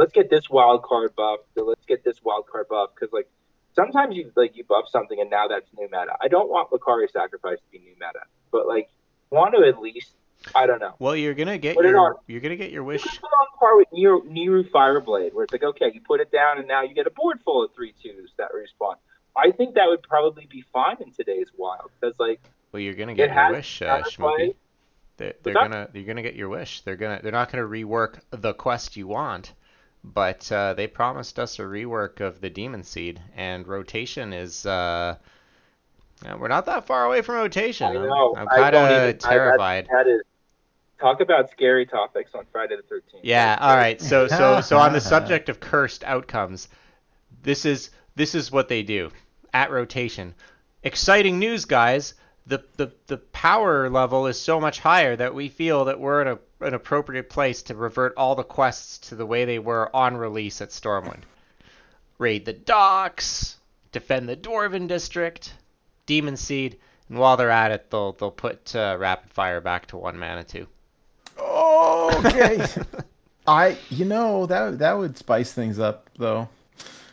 let's get this wild card buff, let's get this wild card buff because like sometimes you like you buff something and now that's new meta. I don't want Lakkari Sacrifice to be new meta, but like want to at least I don't know. Well, you're gonna get Put your you're gonna get your wish. Put it on par with Niru, Niru Fireblade, where it's like, okay, you put it down and now you get a board full of three twos that respawn. I think that would probably be fine in today's wild because, like, Well, you're gonna get your wish, uh. Schmokey. They're, they're gonna you're gonna get your wish. They're gonna they're not gonna rework the quest you want, but uh, they promised us a rework of the Demon Seed, and rotation is. Uh, we're not that far away from rotation. I I'm- know. I'm, kind I- of that- terrified. That is talk about scary topics on Friday the Thirteenth. Yeah, all right. So so so on the subject of cursed outcomes, this is this is what they do at rotation. Exciting news, guys. The, the the power level is so much higher that we feel that we're in a, an appropriate place to revert all the quests to the way they were on release at Stormwind. Raid the docks, defend the Dwarven district, Demon Seed, and while they're at it, they'll they'll put uh, Rapid Fire back to one mana too. Oh, okay. I, you know, that that would spice things up though.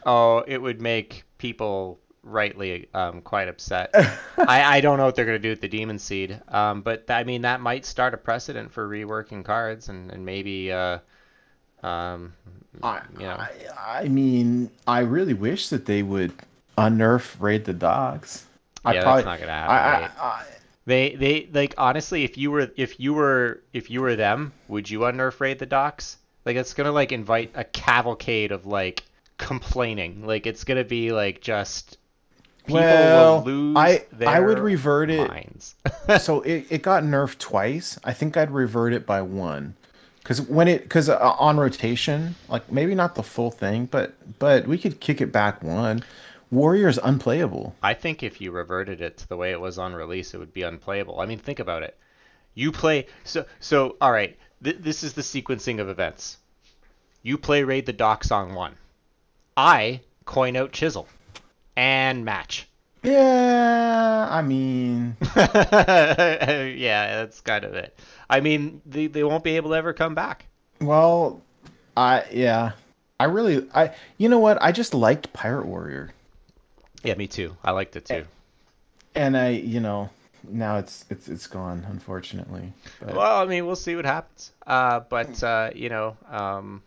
Oh, it would make people rightly um, quite upset. I, I don't know what they're going to do with the Demon Seed, um, but I mean that might start a precedent for reworking cards and and maybe uh, um, I, you know. I, I mean, I really wish that they would unnerf raid the docks. I Yeah, that's probably, not gonna I, happen, right? I, I, They they like honestly, if you were if you were if you were them, would you unnerf raid the docks? Like it's gonna like invite a cavalcade of like complaining. Like it's gonna be like just people Well, will lose I- I would revert it- so it, it got nerfed twice. I think I'd revert it by one, because when it because uh, on rotation, like maybe not the full thing, but but we could kick it back one. Warrior's unplayable. I think if you reverted it to the way it was on release, it would be unplayable. I mean, think about it. You play so so. All right, th- this is the sequencing of events. You play raid the docks on one. I coin out chisel, and match. Yeah, I mean, yeah, that's kind of it. I mean, they they won't be able to ever come back. well, I yeah, I really I you know what? I just liked Pirate Warrior, Yeah, me too. I liked it too. and I you know now it's it's it's gone unfortunately. But, Well, I mean, we'll see what happens. Uh, but uh, you know, um,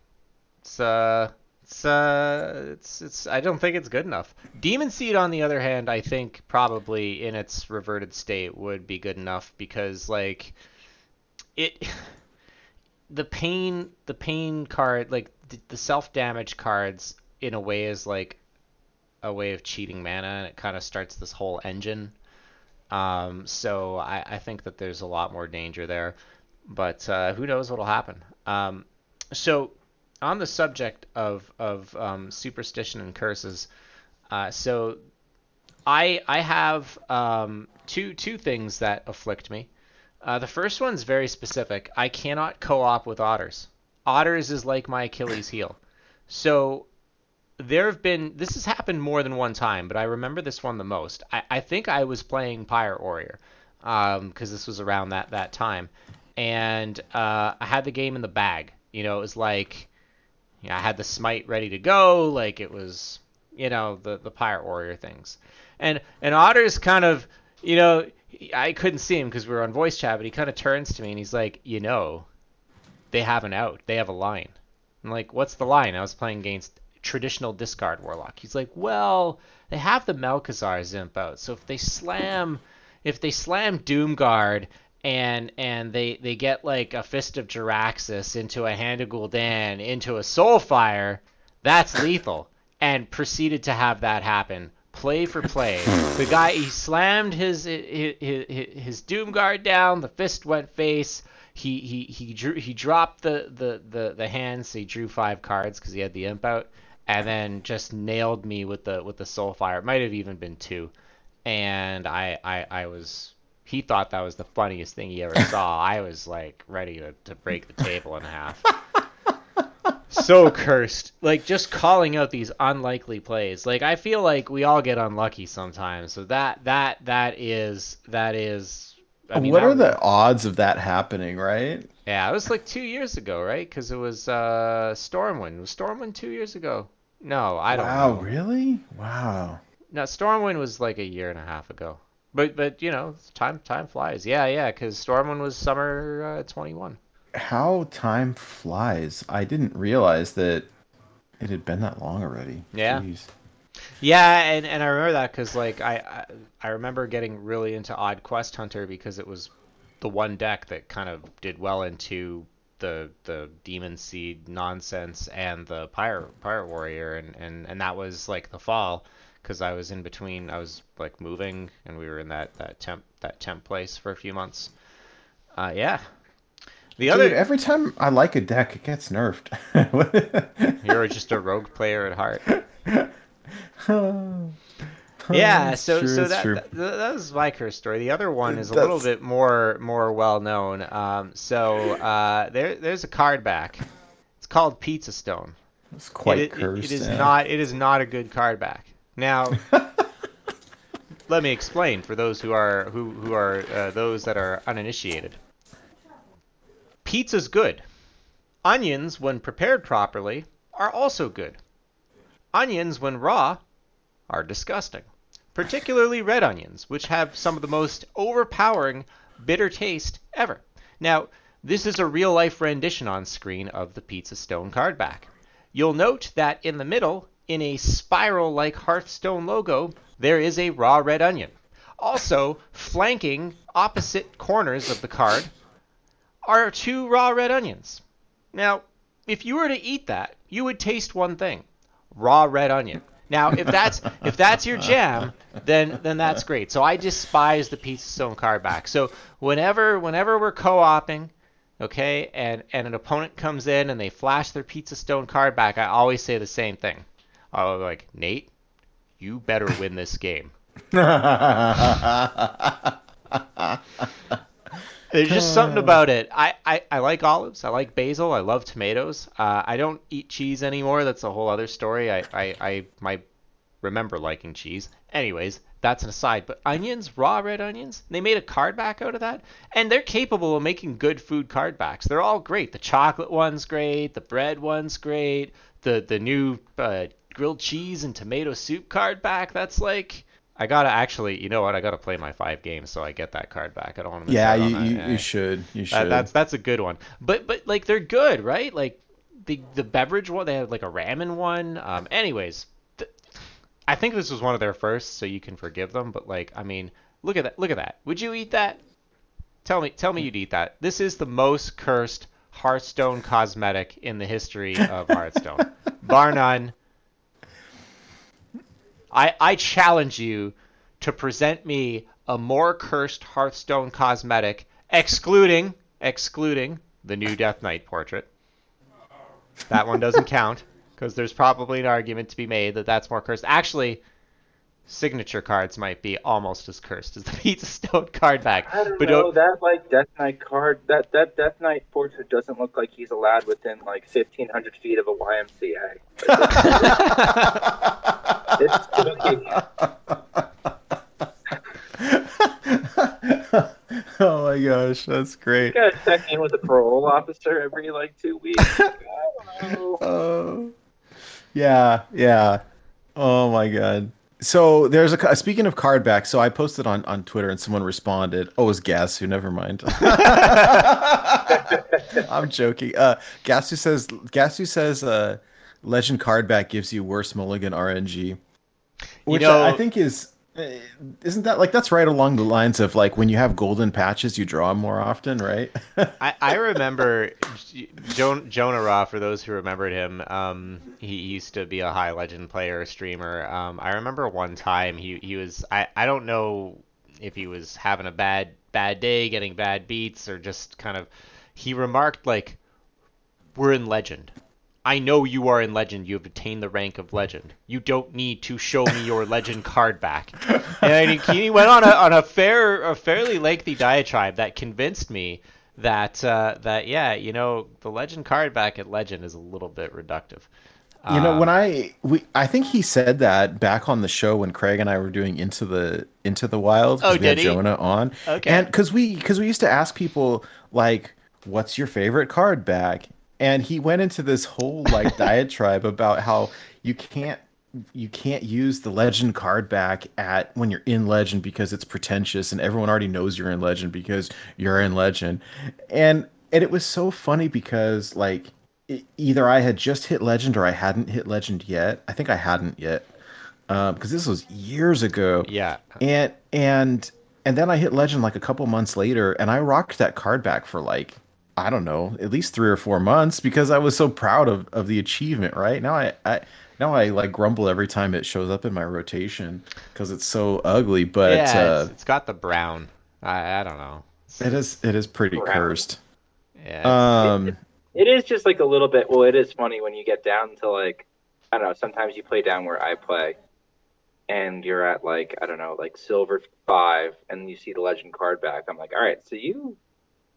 it's uh, it's uh, it's it's. I don't think it's good enough. Demon Seed, on the other hand, I think probably in its reverted state would be good enough because like it, the pain, the pain card, like the, the self damage cards, in a way is like a way of cheating mana, and it kind of starts this whole engine. Um, so I, I think that there's a lot more danger there, but uh, who knows what'll happen. Um, so on the subject of of um, superstition and curses, uh, so I I have um, two two things that afflict me. Uh, the first one's very specific. I cannot co-op with otters. Otters is like my Achilles heel. So there have been this has happened more than one time, but I remember this one the most. I, I think I was playing Pirate Warrior because this was around that that time, and uh, I had the game in the bag. You know, it was like you know, I had the smite ready to go, like it was you know the the Pirate Warrior things, and and Otter's kind of you know I couldn't see him because we were on voice chat, but he kind of turns to me and he's like, you know, they have an out, they have a line. I'm like, what's the line? I was playing against traditional discard warlock. He's like, well, they have the Malchezaar's Imp out, so if they slam, if they slam Doomguard and and they they get like a Fist of Jaraxxus into a Hand of Gul'dan into a Soulfire, that's lethal. And proceeded to have that happen, play for play. The guy he slammed his his his, his Doomguard down. The fist went face he he he drew he dropped the the the, the hands so he drew five cards because he had the imp out and then just nailed me with the with the soul fire it might have even been two and I, I i was he thought that was the funniest thing he ever saw i was like ready to, to break the table in half so cursed like just calling out these unlikely plays like i feel like we all get unlucky sometimes so that that that is that is I mean, what that are the odds of that happening, right? yeah, it was like two years ago, right? Because it was uh, Stormwind. Was Stormwind two years ago? No, I don't wow, know. really? Wow. No, Stormwind was like a year and a half ago. But but you know, time time flies. Yeah, yeah. Because Stormwind was summer uh, 21. How time flies. I didn't realize that it had been that long already. Yeah. Jeez. Yeah, and, and I remember that because like I, I I remember getting really into Odd Quest Hunter because it was the one deck that kind of did well into the the Demon Seed nonsense and the Pirate Pirate Warrior and, and, and that was like the fall because I was in between I was like moving and we were in that that temp that temp place for a few months. Uh, yeah. The Dude, other every time I like a deck, it gets nerfed. you're just a rogue player at heart. yeah, so true, so that, that that was my curse story. The other one is a little bit more more well known. Um, so uh, there there's a card back. It's called Pizza Stone. It's quite It- it- cursed. it is yeah. not it is not a good card back. Now let me explain for those who are who who are uh, those that are uninitiated. Pizza's good. Onions, when prepared properly, are also good. Onions, when raw, are disgusting. Particularly red onions, which have some of the most overpowering bitter taste ever. Now, this is a real life rendition on screen of the Pizza Stone card back. You'll note that in the middle, in a spiral like Hearthstone logo, there is a raw red onion. Also, flanking opposite corners of the card are two raw red onions. Now, if you were to eat that, you would taste one thing raw red onion. Now, if that's if that's your jam, then then that's great. So I despise the Pizza Stone card back. So whenever whenever we're co-oping, okay, and and an opponent comes in and they flash their Pizza Stone card back, I always say the same thing. Oh, like Nate, you better win this game. There's just something about it. I, I, I like olives. I like basil. I love tomatoes. Uh, I don't eat cheese anymore. That's a whole other story. I, I, I might remember liking cheese. Anyways, that's an aside. But onions, raw red onions, they made a card back out of that. And they're capable of making good food card backs. They're all great. The chocolate one's great. The bread one's great. The, the new uh, grilled cheese and tomato soup card back, that's like I gotta actually, you know what? I gotta play my five games so I get that card back. I don't want to. yeah, you, you, you, should. You should. That, that's that's a good one. But but like they're good, right? Like the the beverage one, they had like a ramen one. Um, anyways, th- I think this was one of their first, so you can forgive them. But like, I mean, look at that. Look at that. Would you eat that? Tell me, tell me you'd eat that. This is the most cursed Hearthstone cosmetic in the history of Hearthstone, bar none. I, I challenge you to present me a more cursed Hearthstone cosmetic, excluding excluding the new Death Knight portrait. That one doesn't count because there's probably an argument to be made that that's more cursed. Actually, signature cards might be almost as cursed as the Pizza Stone card back. I don't but know don't- that like Death Knight card. That that Death Knight portrait doesn't look like he's allowed within like fifteen hundred feet of a YMCA. It's spooky. oh my gosh, that's great. You gotta check in with the parole officer every like two weeks. I don't know. Oh, yeah, yeah. Oh my god. So there's a speaking of card back. So I posted on on Twitter and someone responded. Oh, it was Gasu. Never mind. I'm joking. Uh, Gasu says Gasu says uh, Legend card back gives you worse Mulligan RNG, which know- I, I think is. Uh, Isn't that like that's right along the lines of like when you have golden patches, you draw more often, right? I, I remember jo- Jonah Raw, for those who remembered him, um, he used to be a high legend player, streamer. Um, I remember one time he, he was, I, I don't know if he was having a bad bad day, getting bad beats, or just kind of, he remarked like, we're in legend. I know you are in legend. You have attained the rank of legend. You don't need to show me your legend card back. And he, he went on a on a fair, a fairly lengthy diatribe that convinced me that uh, that yeah, you know, the legend card back at legend is a little bit reductive. You know, Um, when I we I think he said that back on the show when Craig and I were doing into the into the wild. Oh, we had did he? Jonah on. Okay. And because we because we used to ask people like, "What's your favorite card back?" And he went into this whole like diatribe about how you can't you can't use the legend card back at when you're in legend because it's pretentious and everyone already knows you're in legend because you're in legend. And and it was so funny because like e- either i had just hit legend or i hadn't hit legend yet. I think i hadn't yet um because this was years ago. Yeah, and and and then i hit legend like a couple months later and i rocked that card back for like i don't know at least three or four months because i was so proud of of the achievement right now i i now i like grumble every time it shows up in my rotation because it's so ugly but yeah, uh it's, it's got the brown. I, I don't know. it is it is pretty Brown. cursed Yeah, um It is just like a little bit. Well, it is funny when you get down to like, I don't know. Sometimes you play down where I play, and you're at like I don't know, like silver five, and you see the legend card back. I'm like, all right, so you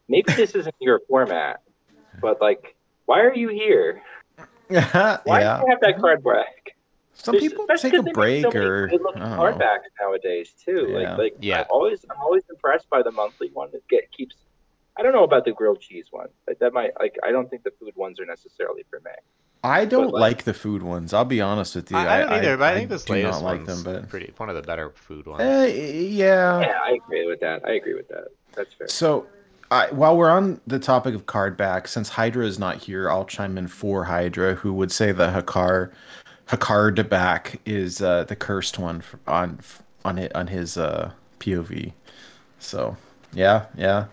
maybe this isn't your format, but like, why are you here? Why yeah do you have that card back? Some There's- people take a they make break so or good-looking I card backs nowadays too. Yeah. Like, like Yeah. I'm always, I'm always impressed by the monthly one that get keeps. I don't know about the grilled cheese one. Like that might, like, I don't think the food ones are necessarily for me. I don't like, like- the food ones. I'll be honest with you. I, I don't either, but I, think this do latest not like one's them. But pretty one of the better food ones. Eh, yeah. Yeah, I agree with that. I agree with that. That's fair. So, I, while we're on the topic of card back, since Hydra is not here, I'll chime in for Hydra, who would say the Hakkar, Hakkar back is uh, the cursed one on on it on his uh, POV. So, yeah, yeah.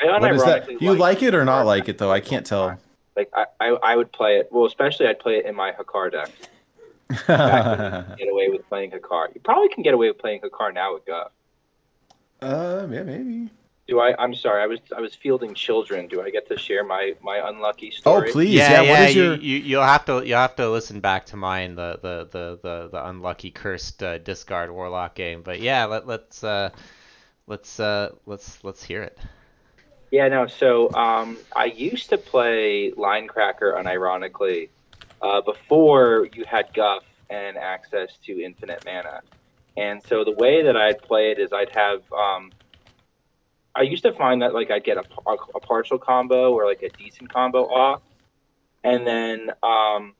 What is that? you like it or not like it though? I can't tell. Like I, I, I would play it. Well, especially I'd play it in my Hakkar deck. uh, Get away with playing Hakkar. You probably can get away with playing Hakkar now with Guff. yeah, maybe. Do I? I'm sorry. I was I was fielding children. Do I get to share my my unlucky story? Oh, please. yeah, Yeah. yeah, what is you, your? you you'll have to you'll have to listen back to mine the the the the, the unlucky cursed uh, discard warlock game. But yeah, let let's uh let's uh let's let's hear it. Yeah, no. So um, I used to play Linecracker unironically uh, before you had Guff and access to infinite mana. And so the way that I'd play it is I'd have. Um, I used to find that like I'd get a, a, a partial combo or like a decent combo off, and then um,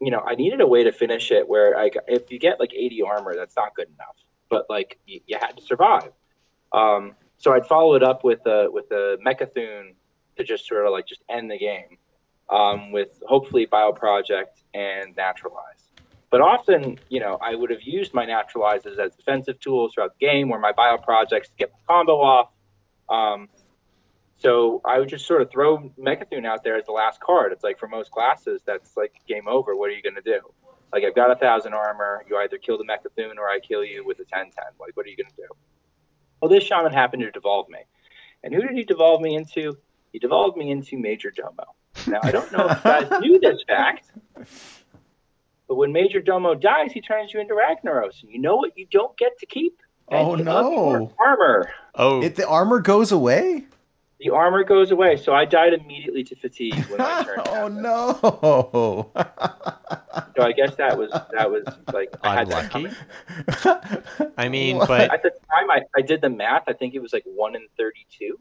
you know I needed a way to finish it where like if you get like 80 armor, that's not good enough. But like you, you had to survive. Um, so I'd follow it up with a with a Mecha'thun to just sort of like just end the game um, with hopefully Bioproject and Naturalize. But often, you know, I would have used my Naturalizes as defensive tools throughout the game, or my Bioprojects to get my combo off. Um, so I would just sort of throw Mecha'thun out there as the last card. It's like for most classes, that's like game over. What are you going to do? Like I've got a thousand armor. You either kill the Mechathune or I kill you with a 10-10. Like what are you going to do? Well, this shaman happened to devolve me. And who did he devolve me into? He devolved me into Majordomo. Now, I don't know if you guys knew this fact, but when Majordomo dies, he turns you into Ragnaros. And you know what you don't get to keep? Oh, no. Armor. Oh, It, the armor goes away. The armor goes away. So I died immediately to fatigue when my turn oh happened. no! So I guess that was that was like I had that unlucky. coming. I mean, What? but At the time, I, I did the math. I think it was like one in thirty-two.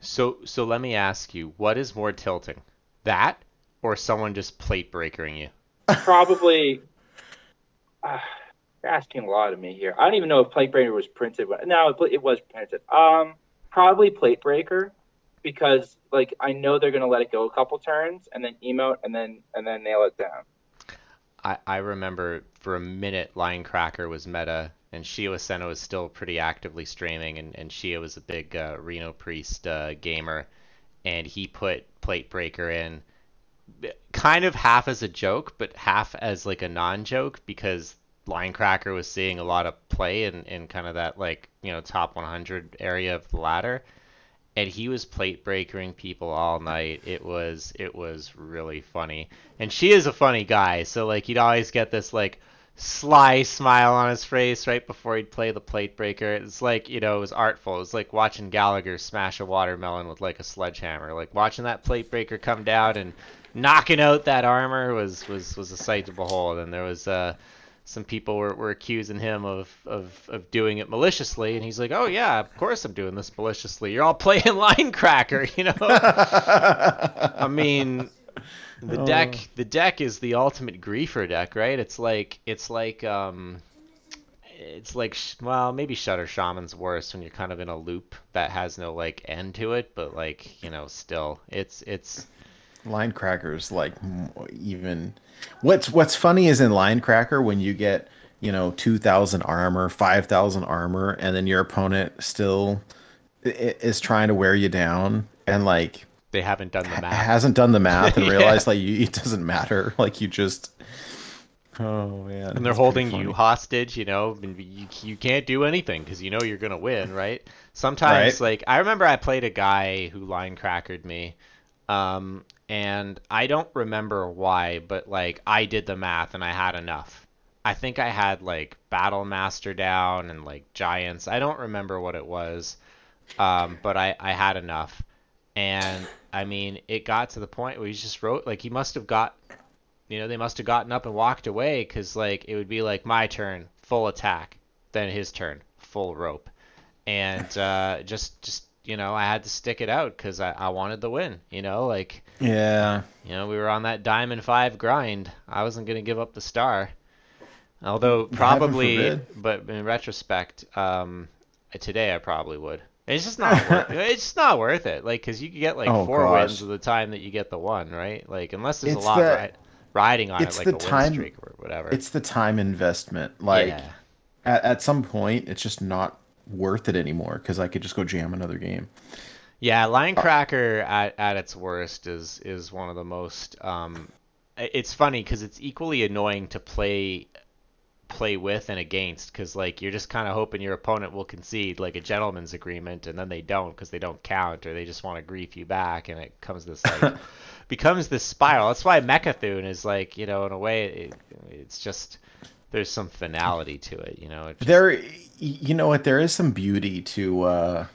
so so let me ask you, what is more tilting, that or someone just plate breakering you? probably uh, you're asking a lot of me here. I don't even know if Platebreaker was printed. but- No, it, was printed. Um, probably Platebreaker because like I know they're gonna let it go a couple turns and then emote and then and then nail it down. I, I remember for a minute Linecracker was meta and Shio Aseno was still pretty actively streaming and, and Shio was a big uh, Reno Priest uh, gamer and he put Platebreaker in kind of half as a joke but half as like a non-joke because Linecracker was seeing a lot of play in, in kind of that like you know top 100 area of the ladder and he was plate breaking people all night. It was it was really funny. And she is a funny guy, so like he'd always get this like sly smile on his face right before he'd play the Platebreaker. It's like, you know, it was artful. It was like watching Gallagher smash a watermelon with like a sledgehammer. Like watching that Platebreaker come down and knocking out that armor was was was a sight to behold. And there was uh some people were, were accusing him of, of, of doing it maliciously, and he's like, "Oh yeah, of course I'm doing this maliciously. You're all playing Linecracker, you know." I mean, the deck the deck is the ultimate griefer deck, right? It's like it's like um, it's like sh- well maybe Shutter Shaman's worse when you're kind of in a loop that has no like end to it, but like you know still it's it's Linecrackers like even what's what's funny is in Linecracker when you get you know 2000 armor 5000 armor and then your opponent still is trying to wear you down and like they haven't done the math. hasn't done the math and Yeah. realized like you, it doesn't matter like you just oh man and they're holding you hostage, you know, and you, you can't do anything because you know you're gonna win, right? Sometimes, Right. like I remember, I played a guy who line crackered me, um, and I don't remember why, but like I did the math and I had enough. I think I had like Battle Master down and like Giants. I don't remember what it was, um, but I I had enough, and I mean it got to the point where he just wrote like he must have got you know, they must have gotten up and walked away because like it would be like my turn, full attack, then his turn, full rope, and uh, just just you know I had to stick it out because I, I wanted the win. You know, like Yeah. you know we were on that diamond five grind. I wasn't gonna give up the star. Although probably, but in retrospect, um, today I probably would. It's just not. worth, it's just not worth it. Like, cause you could get like Oh, four gosh. wins of the time that you get the one, right? Like, unless there's It's a lot the- ri- riding on it, it's like the a win time- streak or whatever. It's the time investment. Like yeah. at, at some point, it's just not worth it anymore because I could just go jam another game. Yeah, Uh, Linecracker at, at its worst is is one of the most. Um, it's funny because it's equally annoying to play play with and against because like you're just kind of hoping your opponent will concede like a gentleman's agreement and then they don't because they don't count or they just want to grief you back and it comes this like becomes this spiral. That's why Mecha'thun is like you know in a way it, it's just there's some finality to it. You know, just- There, you know what? There is some beauty to uh,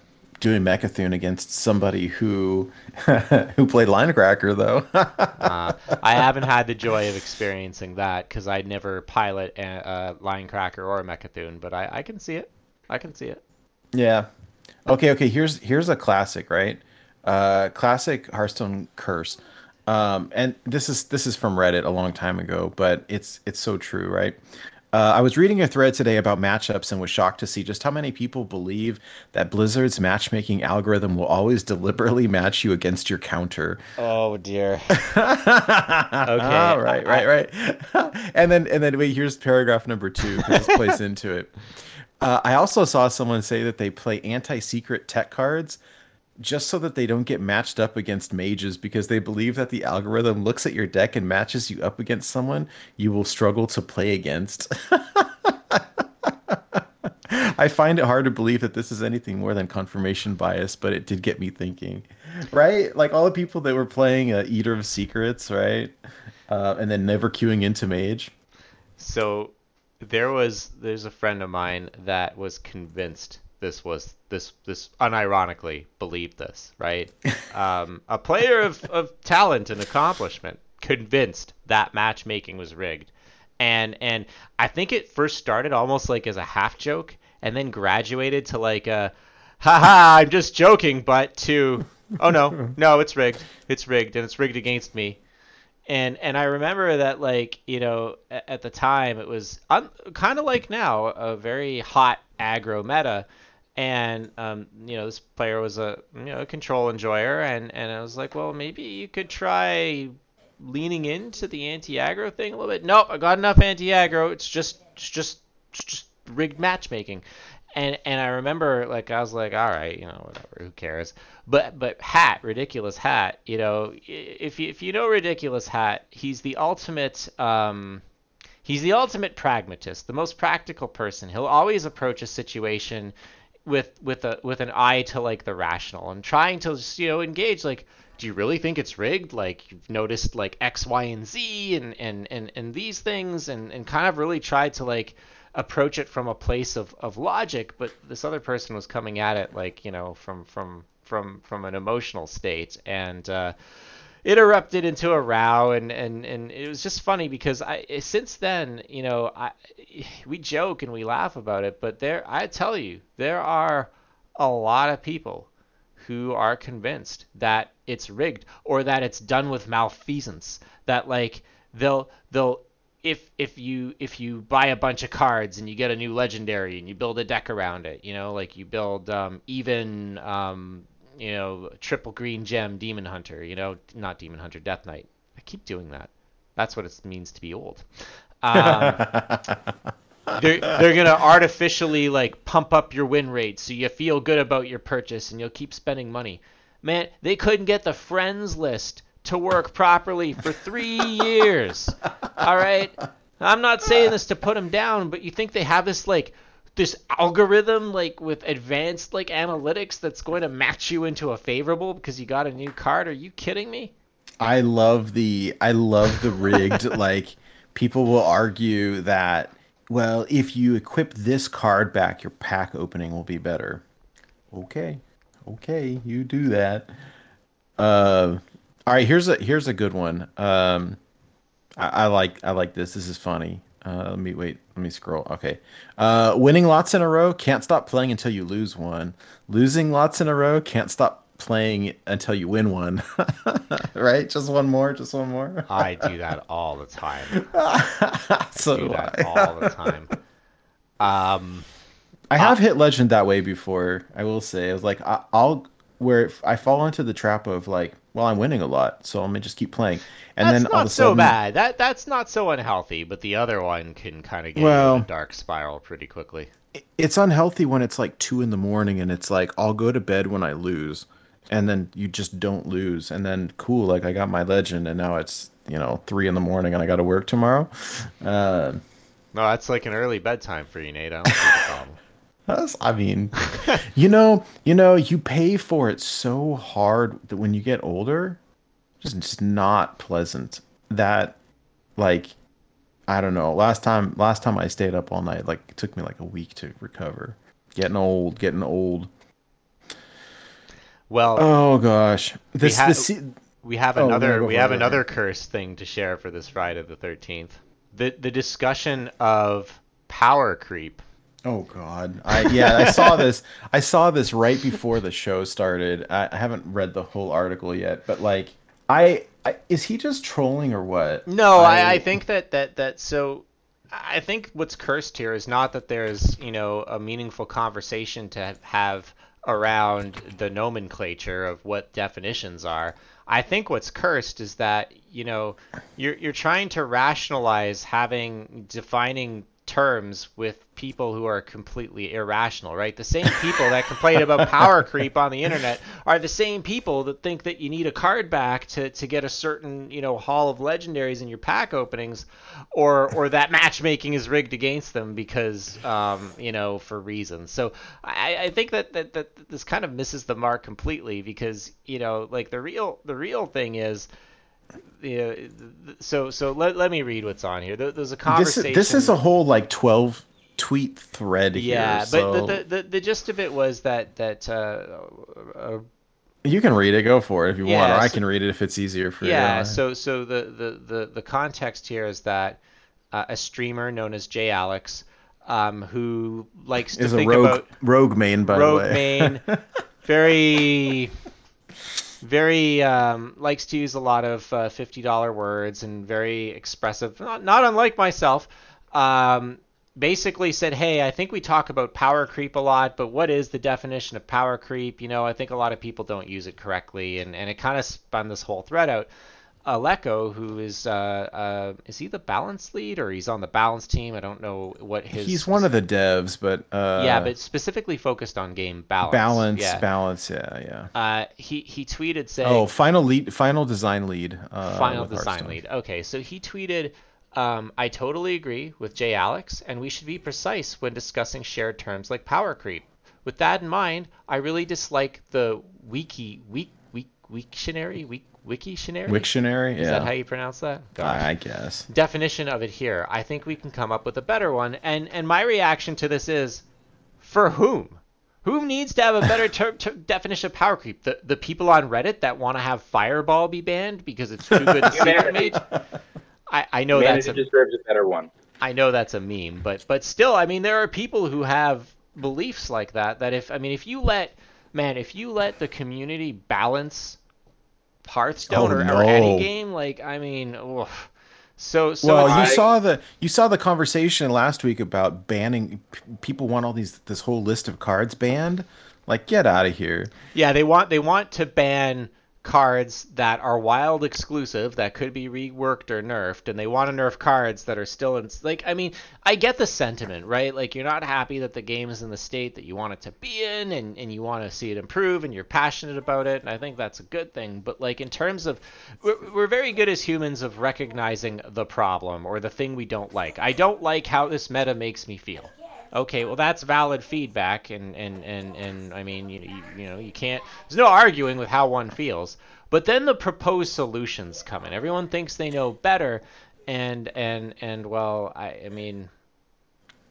doing Mecha'thun against somebody who who played Linecracker, though. Uh, I haven't had the joy of experiencing that because I never pilot a, a Linecracker or a Mecha'thun, but I, I can see it. I can see it. yeah. Okay. Okay. Here's here's a classic, right? Uh, classic Hearthstone curse. Um, and this is this is from Reddit a long time ago, but it's it's so true, right? Uh, I was reading a thread today about matchups and was shocked to see just how many people believe that Blizzard's matchmaking algorithm will always deliberately match you against your counter. Oh dear. okay. right, right, right. and then and then wait, here's paragraph number two this plays into it. Uh, I also saw someone say that they play anti-secret tech cards just so that they don't get matched up against mages because they believe that the algorithm looks at your deck and matches you up against someone you will struggle to play against. I find it hard to believe that this is anything more than confirmation bias, but it did get me thinking. Right? Like all the people that were playing uh, Eater of Secrets, right? Uh, and then never queuing into Mage. So there was there's a friend of mine that was convinced this was this this unironically believed this, right? um, a player of, of talent and accomplishment convinced that matchmaking was rigged. And and I think it first started almost like as a half joke and then graduated to like a haha, I'm just joking, but to oh no, no, it's rigged. It's rigged and it's rigged against me and and I remember that like you know at the time it was un- kind of like now a very hot aggro meta, and um, you know this player was a you know a control enjoyer, and and I was like, well maybe you could try leaning into the anti aggro thing a little bit. Nope, I got enough anti aggro. It's just it's just it's just rigged matchmaking. And and I remember like I was like, all right, you know, whatever, who cares? But but hat, ridiculous hat, you know, if you, if you know ridiculous hat, he's the ultimate um he's the ultimate pragmatist, the most practical person. He'll always approach a situation with with a with an eye to like the rational and trying to just, you know engage like do you really think it's rigged? Like you've noticed like x y and z and and and, and these things and and kind of really tried to like approach it from a place of, of logic but this other person was coming at it like you know from from from from an emotional state. And uh it erupted into a row and, and, and it was just funny because I since then you know I we joke and we laugh about it but there I tell you there are a lot of people who are convinced that it's rigged or that it's done with malfeasance that like they'll they'll if if you if you buy a bunch of cards and you get a new legendary and you build a deck around it you know like you build um, even um, you know triple green gem demon hunter you know not demon hunter death knight. I keep doing that. That's what it means to be old. Um, they're, they're gonna artificially like pump up your win rate so you feel good about your purchase and you'll keep spending money. Man they couldn't get the friends list to work properly for three years. All right? I'm not saying this to put them down but you think they have this like this algorithm like with advanced like analytics that's going to match you into a favorable because you got a new card are you kidding me I love the I love the rigged like people will argue that well if you equip this card back your pack opening will be better. Okay. Okay, you do that. Uh all right, here's a here's a good one. Um I, I like I like this. This is funny. Uh, let me wait. Let me scroll. Okay. Uh, winning lots in a row. Can't stop playing until you lose one. Losing lots in a row. Can't stop playing until you win one. right? Just one more. Just one more. I do that all the time. so do do that I. all the time. Um, I have hit legend that way before. I will say, I was like, I, I'll where if I fall into the trap of like, well, I'm winning a lot, so I'm gonna just keep playing, and that's then all of a sudden, so bad. That that's not so unhealthy. But the other one can kind of get Well- in a dark spiral pretty quickly. it's unhealthy when it's like two in the morning and it's like I'll go to bed when I lose, and then you just don't lose, and then cool, like I got my legend, and now it's you know three in the morning and I got to work tomorrow. Uh, No, that's like an early bedtime for you, Nate. I don't see the problem. That's, I mean, you know, you know, you pay for it so hard that when you get older, just just not pleasant. That, like, I don't know. Last time, last time I stayed up all night, like it took me like a week to recover. Getting old, getting old. Well, Oh gosh, this ha- this we have Oh, another no, we have another it. cursed thing to share for this Friday the 13th. The the discussion of power creep. Oh God! I yeah, I saw this. I saw this right before the show started. I, I haven't read the whole article yet, but like, I, I is he just trolling or what? No, I, I think that, that that so I think what's cursed here is not that there's you know a meaningful conversation to have around the nomenclature of what definitions are. I think what's cursed is that you know you're you're trying to rationalize having defining terms with people who are completely irrational, right? The same people that complain about power creep on the internet are the same people that think that you need a card back to, to get a certain, you know, haul of legendaries in your pack openings or or that matchmaking is rigged against them because um, you know, for reasons. So I, I think that, that that this kind of misses the mark completely because, you know, like the real the real thing is yeah, so so let, let me read what's on here. There- There's a this conversation. is this is a whole like twelve tweet thread here. Yeah, so but the, the, the, the gist of it was that that uh, uh, you can read it. Go for it if you want, Yeah, or I can read it if it's easier for you. yeah. So so the, the, the, the context here is that uh, a streamer known as Jay Alex, um, who likes to is a think rogue about rogue main by rogue the way. main, very very um, likes to use a lot of uh, fifty dollar words and very expressive. Not, not unlike myself. Um, basically said, hey, I think we talk about power creep a lot, but what is the definition of power creep? You know, I think a lot of people don't use it correctly, and, and it kind of spun this whole thread out. Aleko, who is uh, uh, is he the balance lead or he's on the balance team? I don't know what his. He's one of the devs, but uh, yeah, but specifically focused on game balance. balance, Yeah. balance, yeah, yeah. Uh, he he tweeted saying. Oh, final lead, final design lead. Uh, final design lead. Okay, so he tweeted, um, "I totally agree with Jay Alex, and we should be precise when discussing shared terms like power creep. With that in mind, I really dislike the wiki weak Wiktionary weak Wiktionary. Wiktionary, Is yeah. that how you pronounce that? Gosh I guess. definition of it here. I think we can come up with a better one. And and my reaction to this is, for whom? Who needs to have a better ter- ter- definition of power creep? The the people on Reddit that want to have Fireball be banned because it's too good to Secret Mage. I, I know that's a, deserves a better one. I know that's a meme, but but still, I mean, there are people who have beliefs like that. That if I mean, if you let man, if you let the community balance Hearthstone Oh, or, or any game, like I mean, oof. so so well, it's- you I- saw the you saw the conversation last week about banning. People want all these this whole list of cards banned. Like, get out of here. Yeah, they want they want to ban cards that are wild exclusive that could be reworked or nerfed, and they want to nerf cards that are still in. Like, I mean, I get the sentiment, right? Like, you're not happy that the game is in the state that you want it to be in, and and you want to see it improve, and you're passionate about it, and I think that's a good thing. But like in terms of, we're, we're very good as humans of recognizing the problem or the thing we don't like. I don't like how this meta makes me feel okay well that's valid feedback and and and, and i mean you, you, you know you can't there's no arguing with how one feels but then the proposed solutions come in everyone thinks they know better and and and well i i mean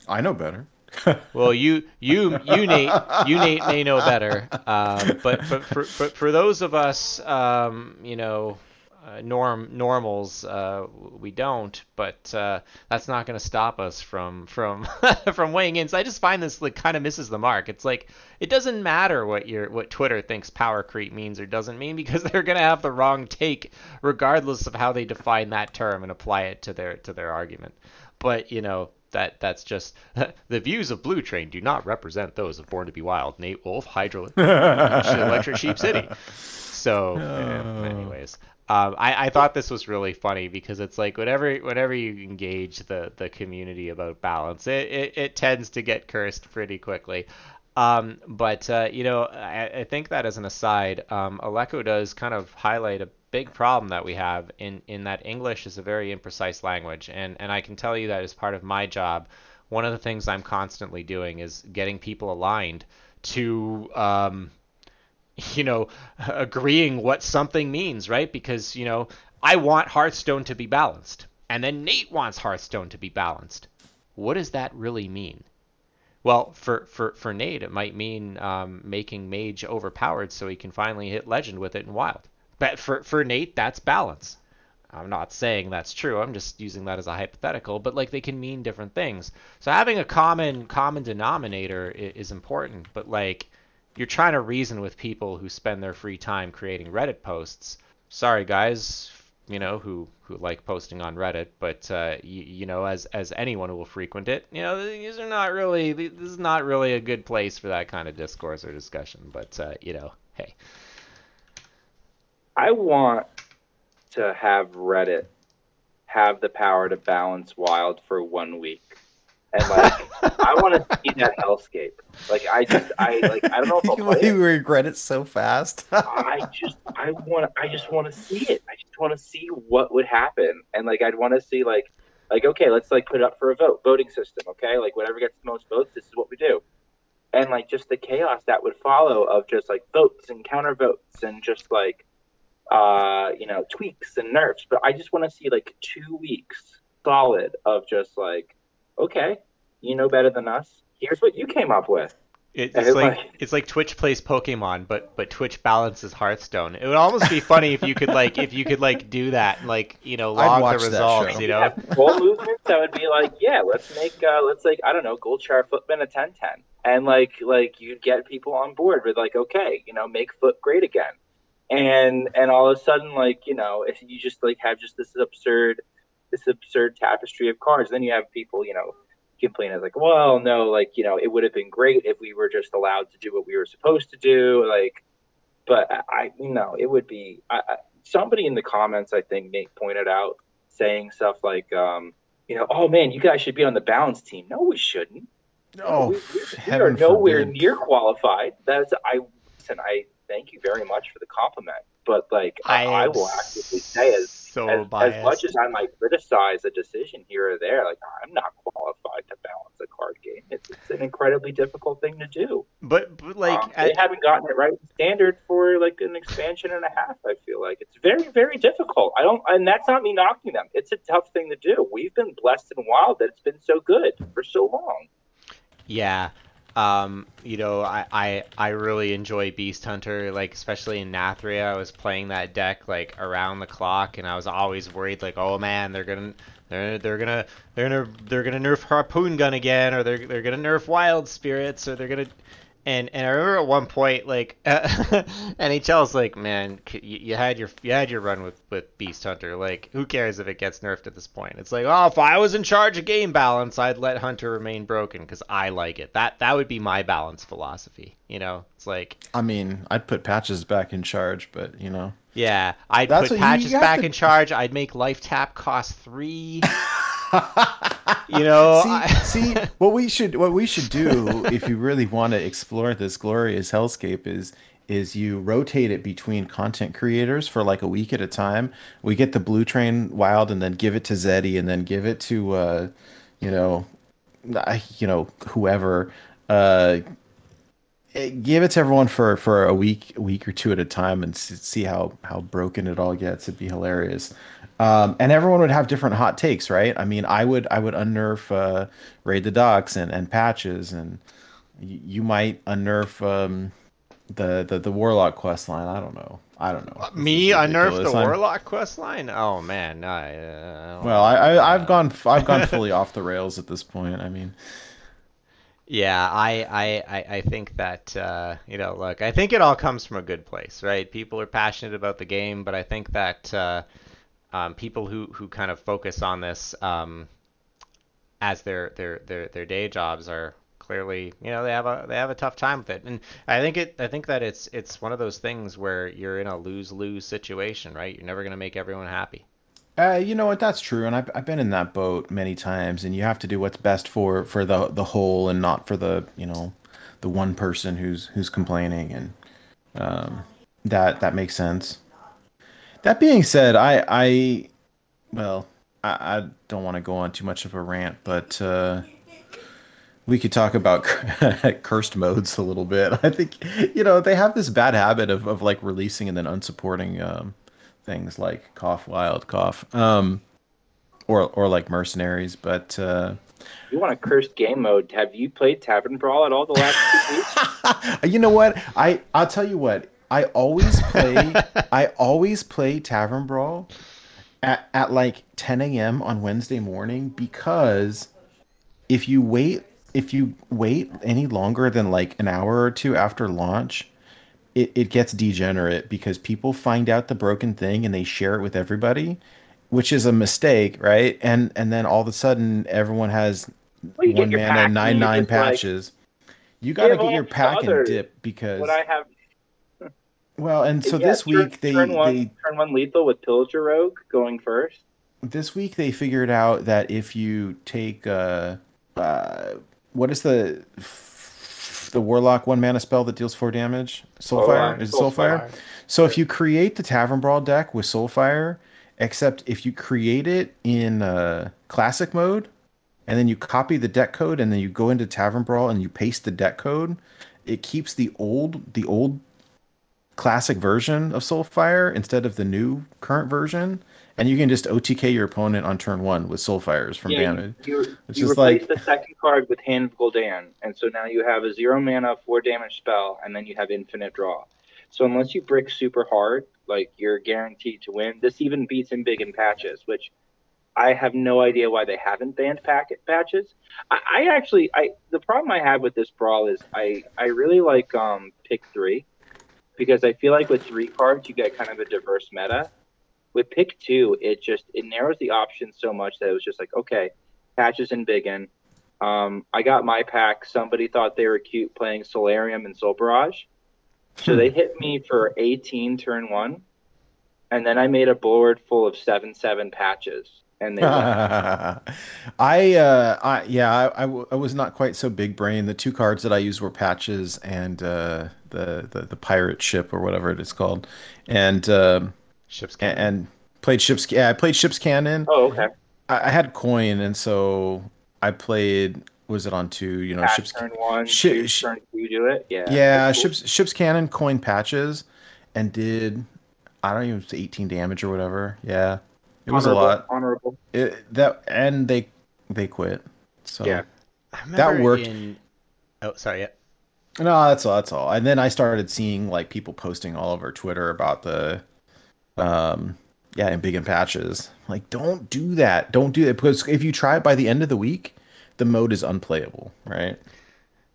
I know better. well you you you nate you nate may know better um, but but for, for for those of us um you know uh, norm normals uh, we don't, but uh, that's not going to stop us from from from weighing in. So I just find this like kind of misses the mark. It's like it doesn't matter what your what Twitter thinks power creep means or doesn't mean because they're going to have the wrong take regardless of how they define that term and apply it to their to their argument. But you know that that's just the views of Blue Train do not represent those of Born to Be Wild, Nate Wolf, Hydro, Electric Sheep City. So, oh. anyways, um, I, I thought this was really funny because it's like whenever whenever you engage the, the community about balance, it, it, it tends to get cursed pretty quickly. Um, but uh, you know, I, I, think that as an aside, um, Aleko does kind of highlight a big problem that we have in in that English is a very imprecise language, and and I can tell you that as part of my job, one of the things I'm constantly doing is getting people aligned to um, you know, agreeing what something means, right? Because, you know, I want Hearthstone to be balanced, and then Nate wants Hearthstone to be balanced. What does that really mean? Well, for, for, for Nate, it might mean um, making Mage overpowered so he can finally hit Legend with it in Wild. But for, for Nate, that's balance. I'm not saying that's true. I'm just using that as a hypothetical, but like they can mean different things. So having a common common denominator is, is important, but like you're trying to reason with people who spend their free time creating Reddit posts. Sorry, guys, you know who who like posting on Reddit, but uh, you, you know as as anyone who will frequent it, you know these are not really this is not really a good place for that kind of discourse or discussion. But uh, you know, hey, I want to have Reddit have the power to balance wild for one week and like I want to see that hellscape. Like I just I like I don't know if I'll play you it. regret it so fast. I just I want I just want to see it. I just want to see what would happen, and like I'd want to see like like okay, let's like put it up for a vote, voting system. Okay, like whatever gets the most votes, this is what we do, and like just the chaos that would follow of just like votes and counter votes and just like uh you know tweaks and nerfs. But I just want to see like two weeks solid of just like okay, you know better than us. Here's what you came up with. It's like, like, it's like Twitch plays Pokemon, but but Twitch balances Hearthstone. It would almost be funny if you could like if you could like do that, like you know, log the results. You know, yeah, full movements. That would be like, yeah, let's make uh, let's like I don't know, Goldshire Footman a 10-10, and like like you'd get people on board with like, okay, you know, make foot great again, and and all of a sudden like you know if you just like have just this absurd this absurd tapestry of cards. Then you have people, you know, complain as like, well, no, like you know, it would have been great if we were just allowed to do what we were supposed to do. Like, but I, you know, it would be I, I, somebody in the comments. I think Nate pointed out saying stuff like, um, you know, oh man, you guys should be on the balance team. No, we shouldn't. No, we, we, we are nowhere forbid. near qualified. That's I listen. I thank you very much for the compliment, but like I, I will actively say as so as, biased. as much as I might criticize a decision here or there, like I'm not qualified to balance a card game. It's, it's an incredibly difficult thing to do. But, but like um, they haven't gotten it right standard for like an expansion and a half. I feel like it's very very difficult. I don't, and that's not me knocking them. It's a tough thing to do. We've been blessed and wild that it's been so good for so long. Yeah, um, you know, I, I I really enjoy Beast Hunter, like especially in Nathria. I was playing that deck like around the clock, and I was always worried, like, oh man, they're gonna they're they're gonna they're gonna they're gonna nerf harpoon gun again, or they're they're gonna nerf wild spirits, or they're gonna and and I remember at one point like uh, NHL's like, man, you, you, had your you had your run with with Beast Hunter. Like, who cares if it gets nerfed at this point? It's like, oh, if I was in charge of game balance, I'd let Hunter remain broken because I like it. That that would be my balance philosophy. You know, it's like. I mean, I'd put patches back in charge, but you know. Yeah, I'd That's put patches back to... in charge. I'd make life tap cost three. you know, see, I... see, what we should what we should do if you really want to explore this glorious hellscape is is you rotate it between content creators for like a week at a time. We get the Blue Train Wild and then give it to Zeddy and then give it to uh, you know, you know whoever. Uh, eh, give it to everyone for for a week, a week or two at a time, and see how how broken it all gets. It'd be hilarious. Um, and everyone would have different hot takes, right? I mean, I would I would unnerf uh, raid the docks and, and patches, and you might unnerf um, the, the the warlock quest line. I don't know. I don't know. This Me unnerf the I'm- warlock quest line? Oh man, I, uh, Well, I, I I've gone I've gone fully off the rails at this point. I mean, Yeah, I, I, I, I think that uh, you know, look, I think it all comes from a good place, right? People are passionate about the game, but I think that uh, um, people who, who kind of focus on this um, as their, their their their day jobs are clearly, you know, they have a they have a tough time with it. And I think it I think that it's it's one of those things where you're in a lose lose situation, right? You're never gonna make everyone happy. uh, you know what? That's true, and I've I've been in that boat many times. And you have to do what's best for for the the whole, and not for the you know the one person who's who's complaining, and um, that that makes sense. That being said, I I well I, I don't want to go on too much of a rant, but. Uh, we could talk about cursed modes a little bit. I think you know they have this bad habit of, of like releasing and then unsupporting um, things like cough wild cough um, or or like mercenaries. But uh, You want a cursed game mode? Have you played Tavern Brawl at all the last two weeks? you know what? I I'll tell you what. I always play. I always play Tavern Brawl at at like 10 a.m. on Wednesday morning because if you wait if you wait any longer than like an hour or two after launch, it, it gets degenerate because people find out the broken thing and they share it with everybody, which is a mistake, right? And and then all of a sudden everyone has Well, one mana and nine nine just, like, patches. you got to get your pack and dip because What I have well, and so yeah, this turn- week they turn one they turn one lethal with Pillager Rogue going first. this week they figured out that if you take uh uh what is the the warlock one mana spell that deals four damage soulfire Soulfire. is it soulfire so if you create the tavern brawl deck with soulfire except if you create it in uh classic mode and then you copy the deck code and then you go into tavern brawl and you paste the deck code it keeps the old the old classic version of soulfire instead of the new current version and you can just OTK your opponent on turn one with soulfires from yeah, damage. you, you, replace like- the second card with Hand of Gul'dan, and so now you have a zero mana, four damage spell, and then you have infinite draw. So unless you brick super hard, like you're guaranteed to win. This even beats in big in patches, which I have no idea why they haven't banned packet patches. I, I actually, I the problem I have with this brawl is I I really like um pick three because I feel like with three cards you get kind of a diverse meta. With pick two, it just it narrows the options so much that it was just like okay, patches and biggin. Um, I got my pack. Somebody thought they were cute playing Soularium and Soul Barrage, so they hit me for 18 turn one, and then I made a board full of seven seven patches, and they won. I, uh, I, yeah, I, I, w- I was not quite so big brain. The two cards that I used were patches and uh, the, the the pirate ship or whatever it is called, and um, Ships and, can. and played ships. Yeah, I played ships cannon. oh okay. I, I had coin, and so I played. Was it on two? You know, Patch ships. turn one, shi- two, sh- turn two, do it. Yeah. Yeah, cool. ships ships cannon coin patches, and did I don't even say 18 damage or whatever. Yeah, it was a lot. Honorable. It, that and they they quit. So Yeah. I that worked. In... Oh, sorry. Yeah. No, that's all. That's all. And then I started seeing like people posting all over Twitter about the, um, yeah, and big in patches. Like, don't do that. Don't do it because if you try it by the end of the week, the mode is unplayable, right?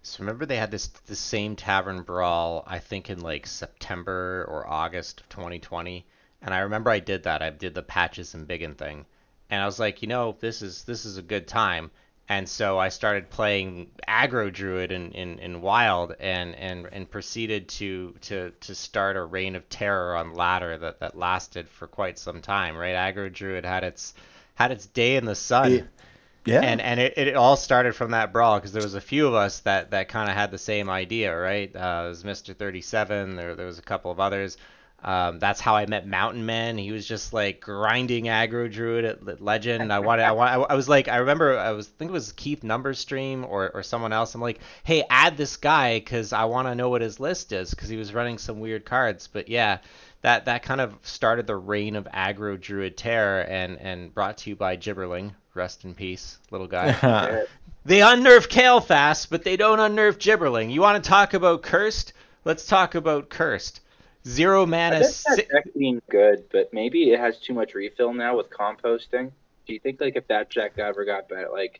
So remember they had this the same tavern brawl I think in like September or August of 2020, and I remember I did that. I did the patches and biggin thing, and I was like, you know, this is this is a good time. And so I started playing aggro druid in, in, in wild and, and, and proceeded to, to to start a reign of terror on ladder that, that lasted for quite some time. Right, aggro druid had its had its day in the sun. It- Yeah. And and it, it all started from that brawl because there was a few of us that, that kind of had the same idea, right? Uh, it was Mr. 37. There there was a couple of others. Um, that's how I met Mountain Man. He was just like grinding aggro druid at Le- Legend. I wanted, I want, I was like, I remember, I was, I think it was Keith Numbers stream or, or someone else. I'm like, hey, add this guy because I want to know what his list is because he was running some weird cards. But yeah, that that kind of started the reign of aggro druid terror and and brought to you by Gibberling. Rest in peace, little guy. They unnerve Kael fast, but they don't unnerve Gibberling. You want to talk about cursed? Let's talk about cursed. Zero I mana. bet that Si- being good, but maybe it has too much refill now with composting. Do you think like if that deck ever got better, like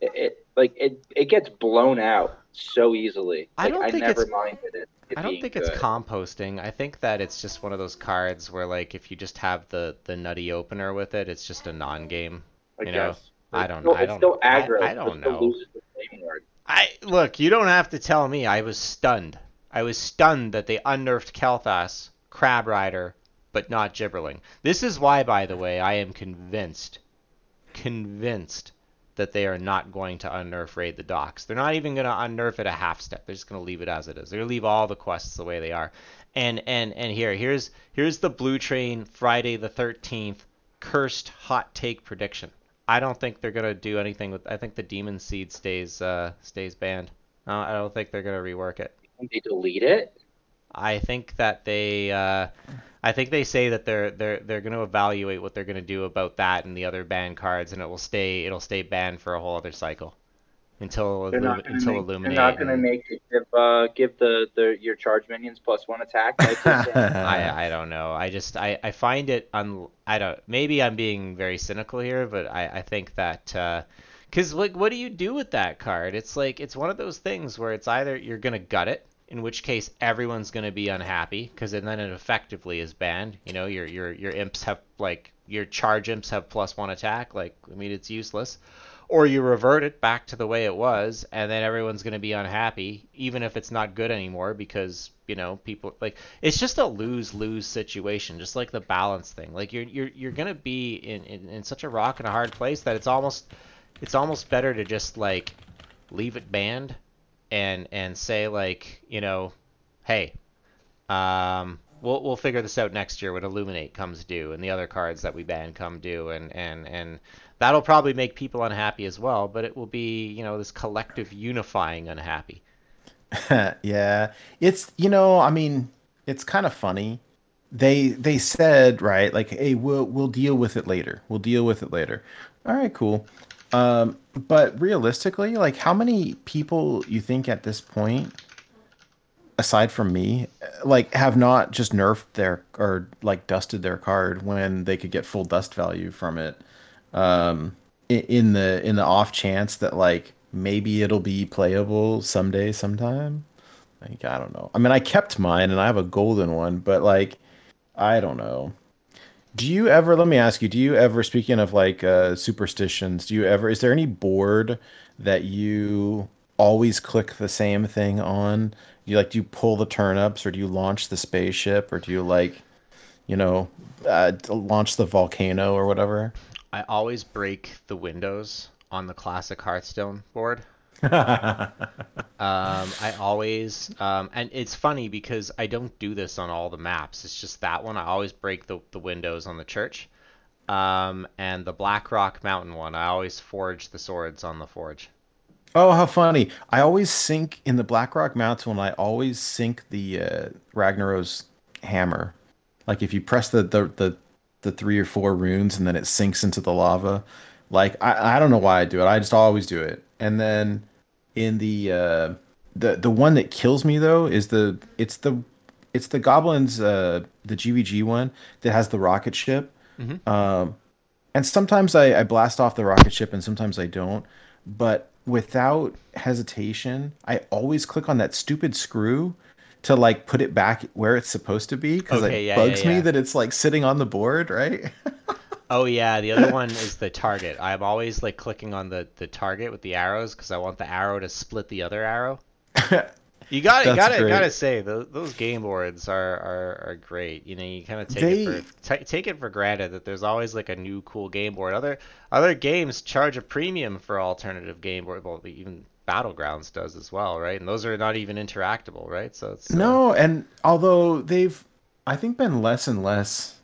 it, it like it it gets blown out so easily? I don't I think never it's- minded it. it I don't think it's composting. I think that it's just one of those cards where, like, if you just have the the nutty opener with it, it's just a non-game. I you know, guess. I don't- Still, I don't still know. I- I don't know. loses the flaming ward. I look. You don't have to tell me. I was stunned. I was stunned that they unnerfed Kael'thas, Crab Rider, but not Gibberling. This is why, by the way, I am convinced, convinced that they are not going to unnerf Raid the Docks. They're not even going to unnerf it a half step. They're just going to leave it as it is. They're going to leave all the quests the way they are. And and and here, here's here's the Blue Train Friday the 13th cursed hot take prediction. I don't think they're gonna do anything with. I think the Demon Seed stays uh, stays banned. Uh, I don't think they're gonna rework it. Think They delete it. I think that they. Uh, I think they say that they're they're they're going to evaluate what they're going to do about that and the other banned cards, and it will stay it'll stay banned for a whole other cycle until They're Illumi- until make, Illuminate. They're not going to and- make it give uh give the, the your charge minions plus one attack. Like this thing. I I don't know. I just I, I find it un I don't maybe I'm being very cynical here, but I I think that uh 'cause like what do you do with that card? It's like it's one of those things where it's either you're to gut it, in which case everyone's to be unhappy cuz then it effectively is banned. You know, your your your imps have like your charge imps have plus 1 attack, like I mean it's useless. Or you revert it back to the way it was, and then everyone's to be unhappy, even if it's not good anymore, because you know people like it's just a lose lose situation, just like the balance thing. Like you're you're you're to be in, in in such a rock and a hard place that it's almost it's almost better to just like leave it banned, and and say like you know, hey, um, we'll we'll figure this out next year when Illuminate comes due and the other cards that we ban come due, and and and that'll probably make people unhappy as well. But it will be you know this collective unifying unhappy. yeah, it's you know, I mean, it's kind of funny. They they said right, like, hey, we'll we'll deal with it later. We'll deal with it later. All right, cool. Um, but realistically, like, how many people you think at this point, aside from me, like, have not just nerfed their or like dusted their card when they could get full dust value from it? Um, in the in the off chance that like maybe it'll be playable someday sometime? Like i don't know. I mean i kept mine and i have a golden one but like i don't know do you ever let me ask you do you ever speaking of like uh superstitions do you ever is there any board that you always click the same thing on you like do you pull the turnips or do you launch the spaceship or do you like you know uh, launch the volcano or whatever I always break the windows on the classic Hearthstone board. Um, I always, um, and it's funny because I don't do this on all the maps. It's just that one. I always break the, the windows on the church. Um, and the Blackrock Mountain one, I always forge the swords on the forge. Oh, how funny! I always sink in the Blackrock Mountain. I always sink the uh, Ragnaros hammer. Like if you press the, the the the three or four runes and then it sinks into the lava. Like I, I don't know why I do it. I just always do it. And then in the uh, the the one that kills me though is the it's the it's the goblins uh, the GVG one that has the rocket ship. Um, and sometimes I, I blast off the rocket ship and sometimes I don't. But without hesitation, I always click on that stupid screw to like put it back where it's supposed to be because Okay, it yeah, bugs yeah, me that it's like sitting on the board, right? Oh yeah, the other one is the target. I'm always like clicking on the, the target with the arrows because I want the arrow to split the other arrow. You got to got to got to say those, those game boards are, are, are great. You know, you kind of take They- it for ta take it for granted that there's always like a new cool game board. Other other games charge a premium for alternative game board. Well, even Battlegrounds does as well, right? And those are not even interactable, right? So it's uh, no, and although they've, I think, been less and less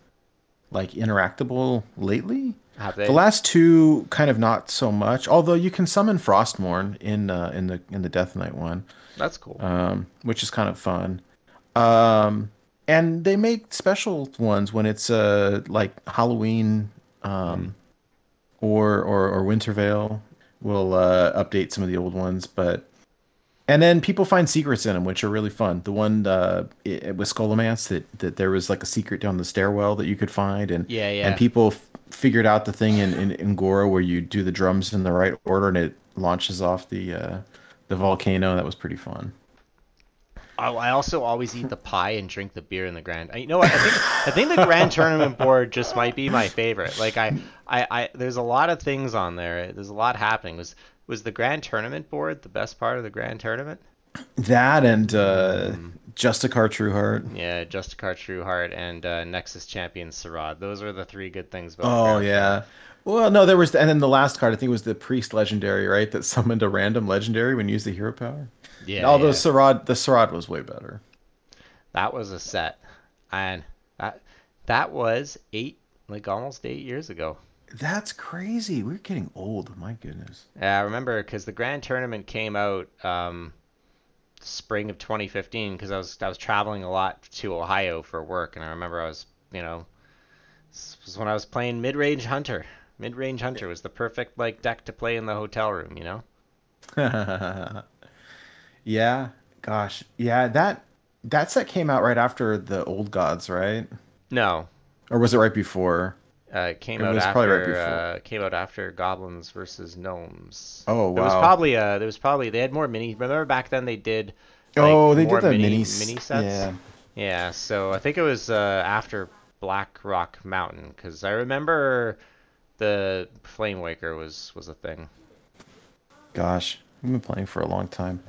like interactable lately. have they? The last two kind of not so much. Although you can summon Frostmourne in uh, in the in the Death Knight one. That's cool. um, which is kind of fun. Um, and they make special ones when it's uh, like Halloween um, or, or or Winter Veil. We'll uh, update some of the old ones, but And then people find secrets in them, which are really fun. The one uh, it, with Scholomance that that there was like a secret down the stairwell that you could find, and Yeah, yeah. and people f- figured out the thing in, in Un'Goro where you do the drums in the right order and it launches off the uh, the volcano. That was pretty fun. I, I also always eat the pie and drink the beer in the grand. I- You know what? I think I think the grand tournament board just might be my favorite. Like I, I, I there's a lot of things on there. There's a lot happening. Was was the grand tournament board the best part of the grand tournament? That and uh, Justicar Trueheart. Yeah, Justicar Trueheart and uh, Nexus Champion Saraad. Those are the three good things about. Oh grand yeah. Well, no, there was, and then the last card I think was the Priest Legendary, right? That summoned a random Legendary when you used the Hero Power. Yeah, Although yeah. Saraad, the Saraad was way better. that was a set, and that that was eight, like almost eight years ago. That's crazy. We're getting old. My goodness. Yeah, I remember because the grand tournament came out um, spring of 2015 because I was I was traveling a lot to Ohio for work, and I remember I was you know this was when I was playing mid range hunter. Mid range hunter was the perfect like deck to play in the hotel room, you know. yeah. Gosh. Yeah. That that set came out right after the Old Gods, right? No, Or was it right before? Uh, came It out probably right after uh, came out after goblins versus gnomes. Oh wow! There was probably uh there was probably they had more mini. Remember back then they did. like, oh, they more did the mini mini sets. Yeah. Yeah, so I think it was uh, after Blackrock Mountain because I remember the Flamewaker was was a thing. Gosh, we've been playing for a long time.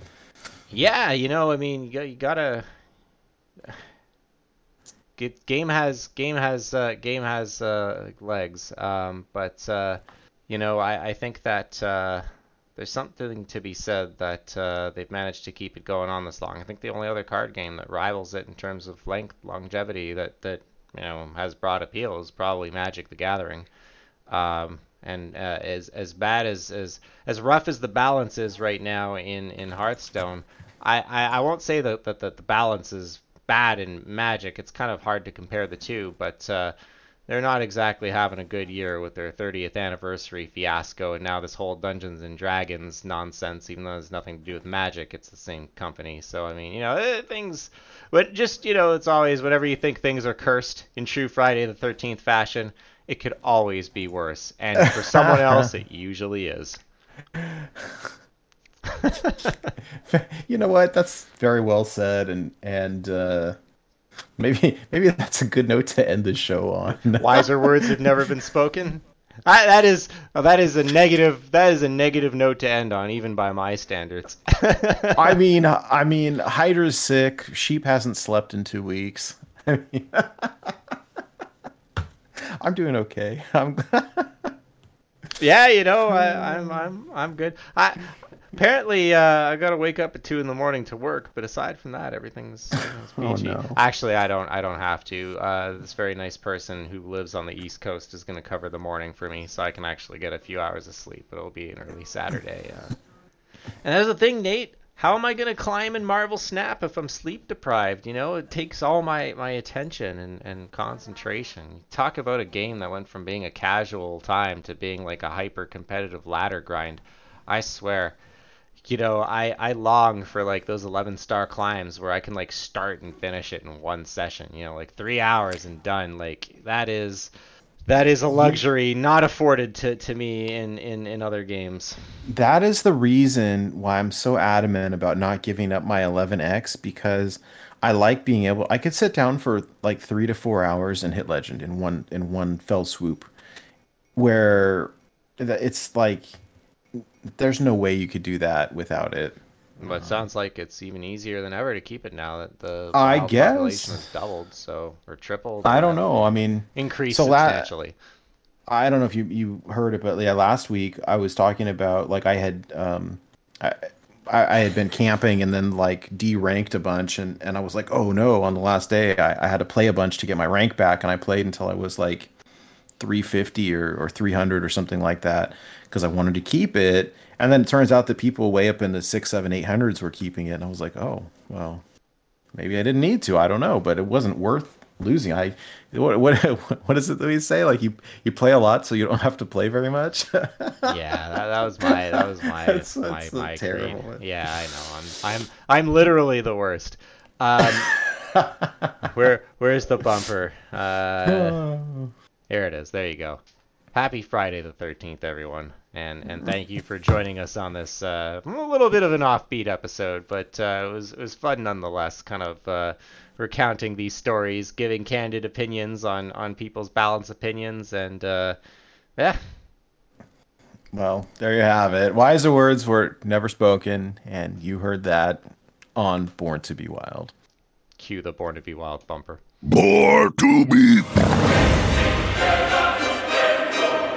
Yeah, you know, I mean, you, you gotta. Game has game has uh, game has uh, legs, um, but uh, you know, I, I think that uh, there's something to be said that uh, they've managed to keep it going on this long. I think the only other card game that rivals it in terms of length, longevity that that you know has broad appeal is probably Magic: The Gathering. Um, and uh, as as bad as as as rough as the balance is right now in in Hearthstone, I I, I won't say that, that that the balance is bad in Magic. It's kind of hard to compare the two, but uh, they're not exactly having a good year with their 30th anniversary fiasco, and now this whole Dungeons and Dragons nonsense. Even though it has nothing to do with Magic, it's the same company. So I mean, you know, eh, things. But just you know, it's always whenever you think things are cursed in true Friday the 13th fashion, it could always be worse. And for someone else, it usually is. you know what? That's very well said, and and uh, maybe maybe that's a good note to end the show on. Wiser words have never been spoken. I, that is that is a negative that is a negative note to end on, even by my standards. I mean, I mean, Hydra's sick. Sheep hasn't slept in two weeks. I mean, I'm doing okay. I'm. yeah, you know, I, I'm I'm I'm good. I apparently uh, I gotta wake up at two in the morning to work, but aside from that, everything's, everything's Oh, peachy. no. Actually, I don't I don't have to. Uh, this very nice person who lives on the East Coast is gonna cover the morning for me, so I can actually get a few hours of sleep. But it'll be an early Saturday. Uh. And that's the thing, Nate. How am I gonna climb in Marvel Snap if I'm sleep deprived? You know, it takes all my, my attention and, and concentration. Talk about a game that went from being a casual time to being like a hyper competitive ladder grind. I swear. You know, I, I long for like those 11 star climbs where I can like start and finish it in one session. You know, like three hours and done. Like that is that is a luxury not afforded to, to me in, in, in other games. that is the reason why I'm so adamant about not giving up my 11x because I like being able. I could sit down for like three to four hours and hit legend in one in one fell swoop, where it's like there's no way you could do that without it. But it sounds like it's even easier than ever to keep it now that the I guess. population has doubled, so or tripled. I don't know. I mean, Increased So la- substantially. I don't know if you you heard it, but yeah, last week I was talking about like I had um I I, I had been camping and then like deranked a bunch and and I was like, oh no, on the last day I, I had to play a bunch to get my rank back and I played until I was like 350 or, or 300 or something like that because I wanted to keep it. And then it turns out that people way up in the six, seven, eight hundreds were keeping it. And I was like, oh, well, maybe I didn't need to. I don't know, but it wasn't worth losing. I what what what is it that we say? Like you you play a lot, so you don't have to play very much. yeah, that, that was my that was my That's- my, that's my terrible creed. Yeah, I know. I'm I'm I'm literally the worst. Um, where where's the bumper? Uh, here it is. There you go. Happy Friday the 13th, everyone, and and thank you for joining us on this uh, a little bit of an offbeat episode, but uh, it was it was fun nonetheless. Kind of uh, recounting these stories, giving candid opinions on on people's balanced opinions, and uh, yeah, well, there you have it. Wiser words were never spoken, and you heard that on Born to Be Wild. cue the Born to Be Wild bumper. Born to be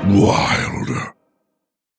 wild.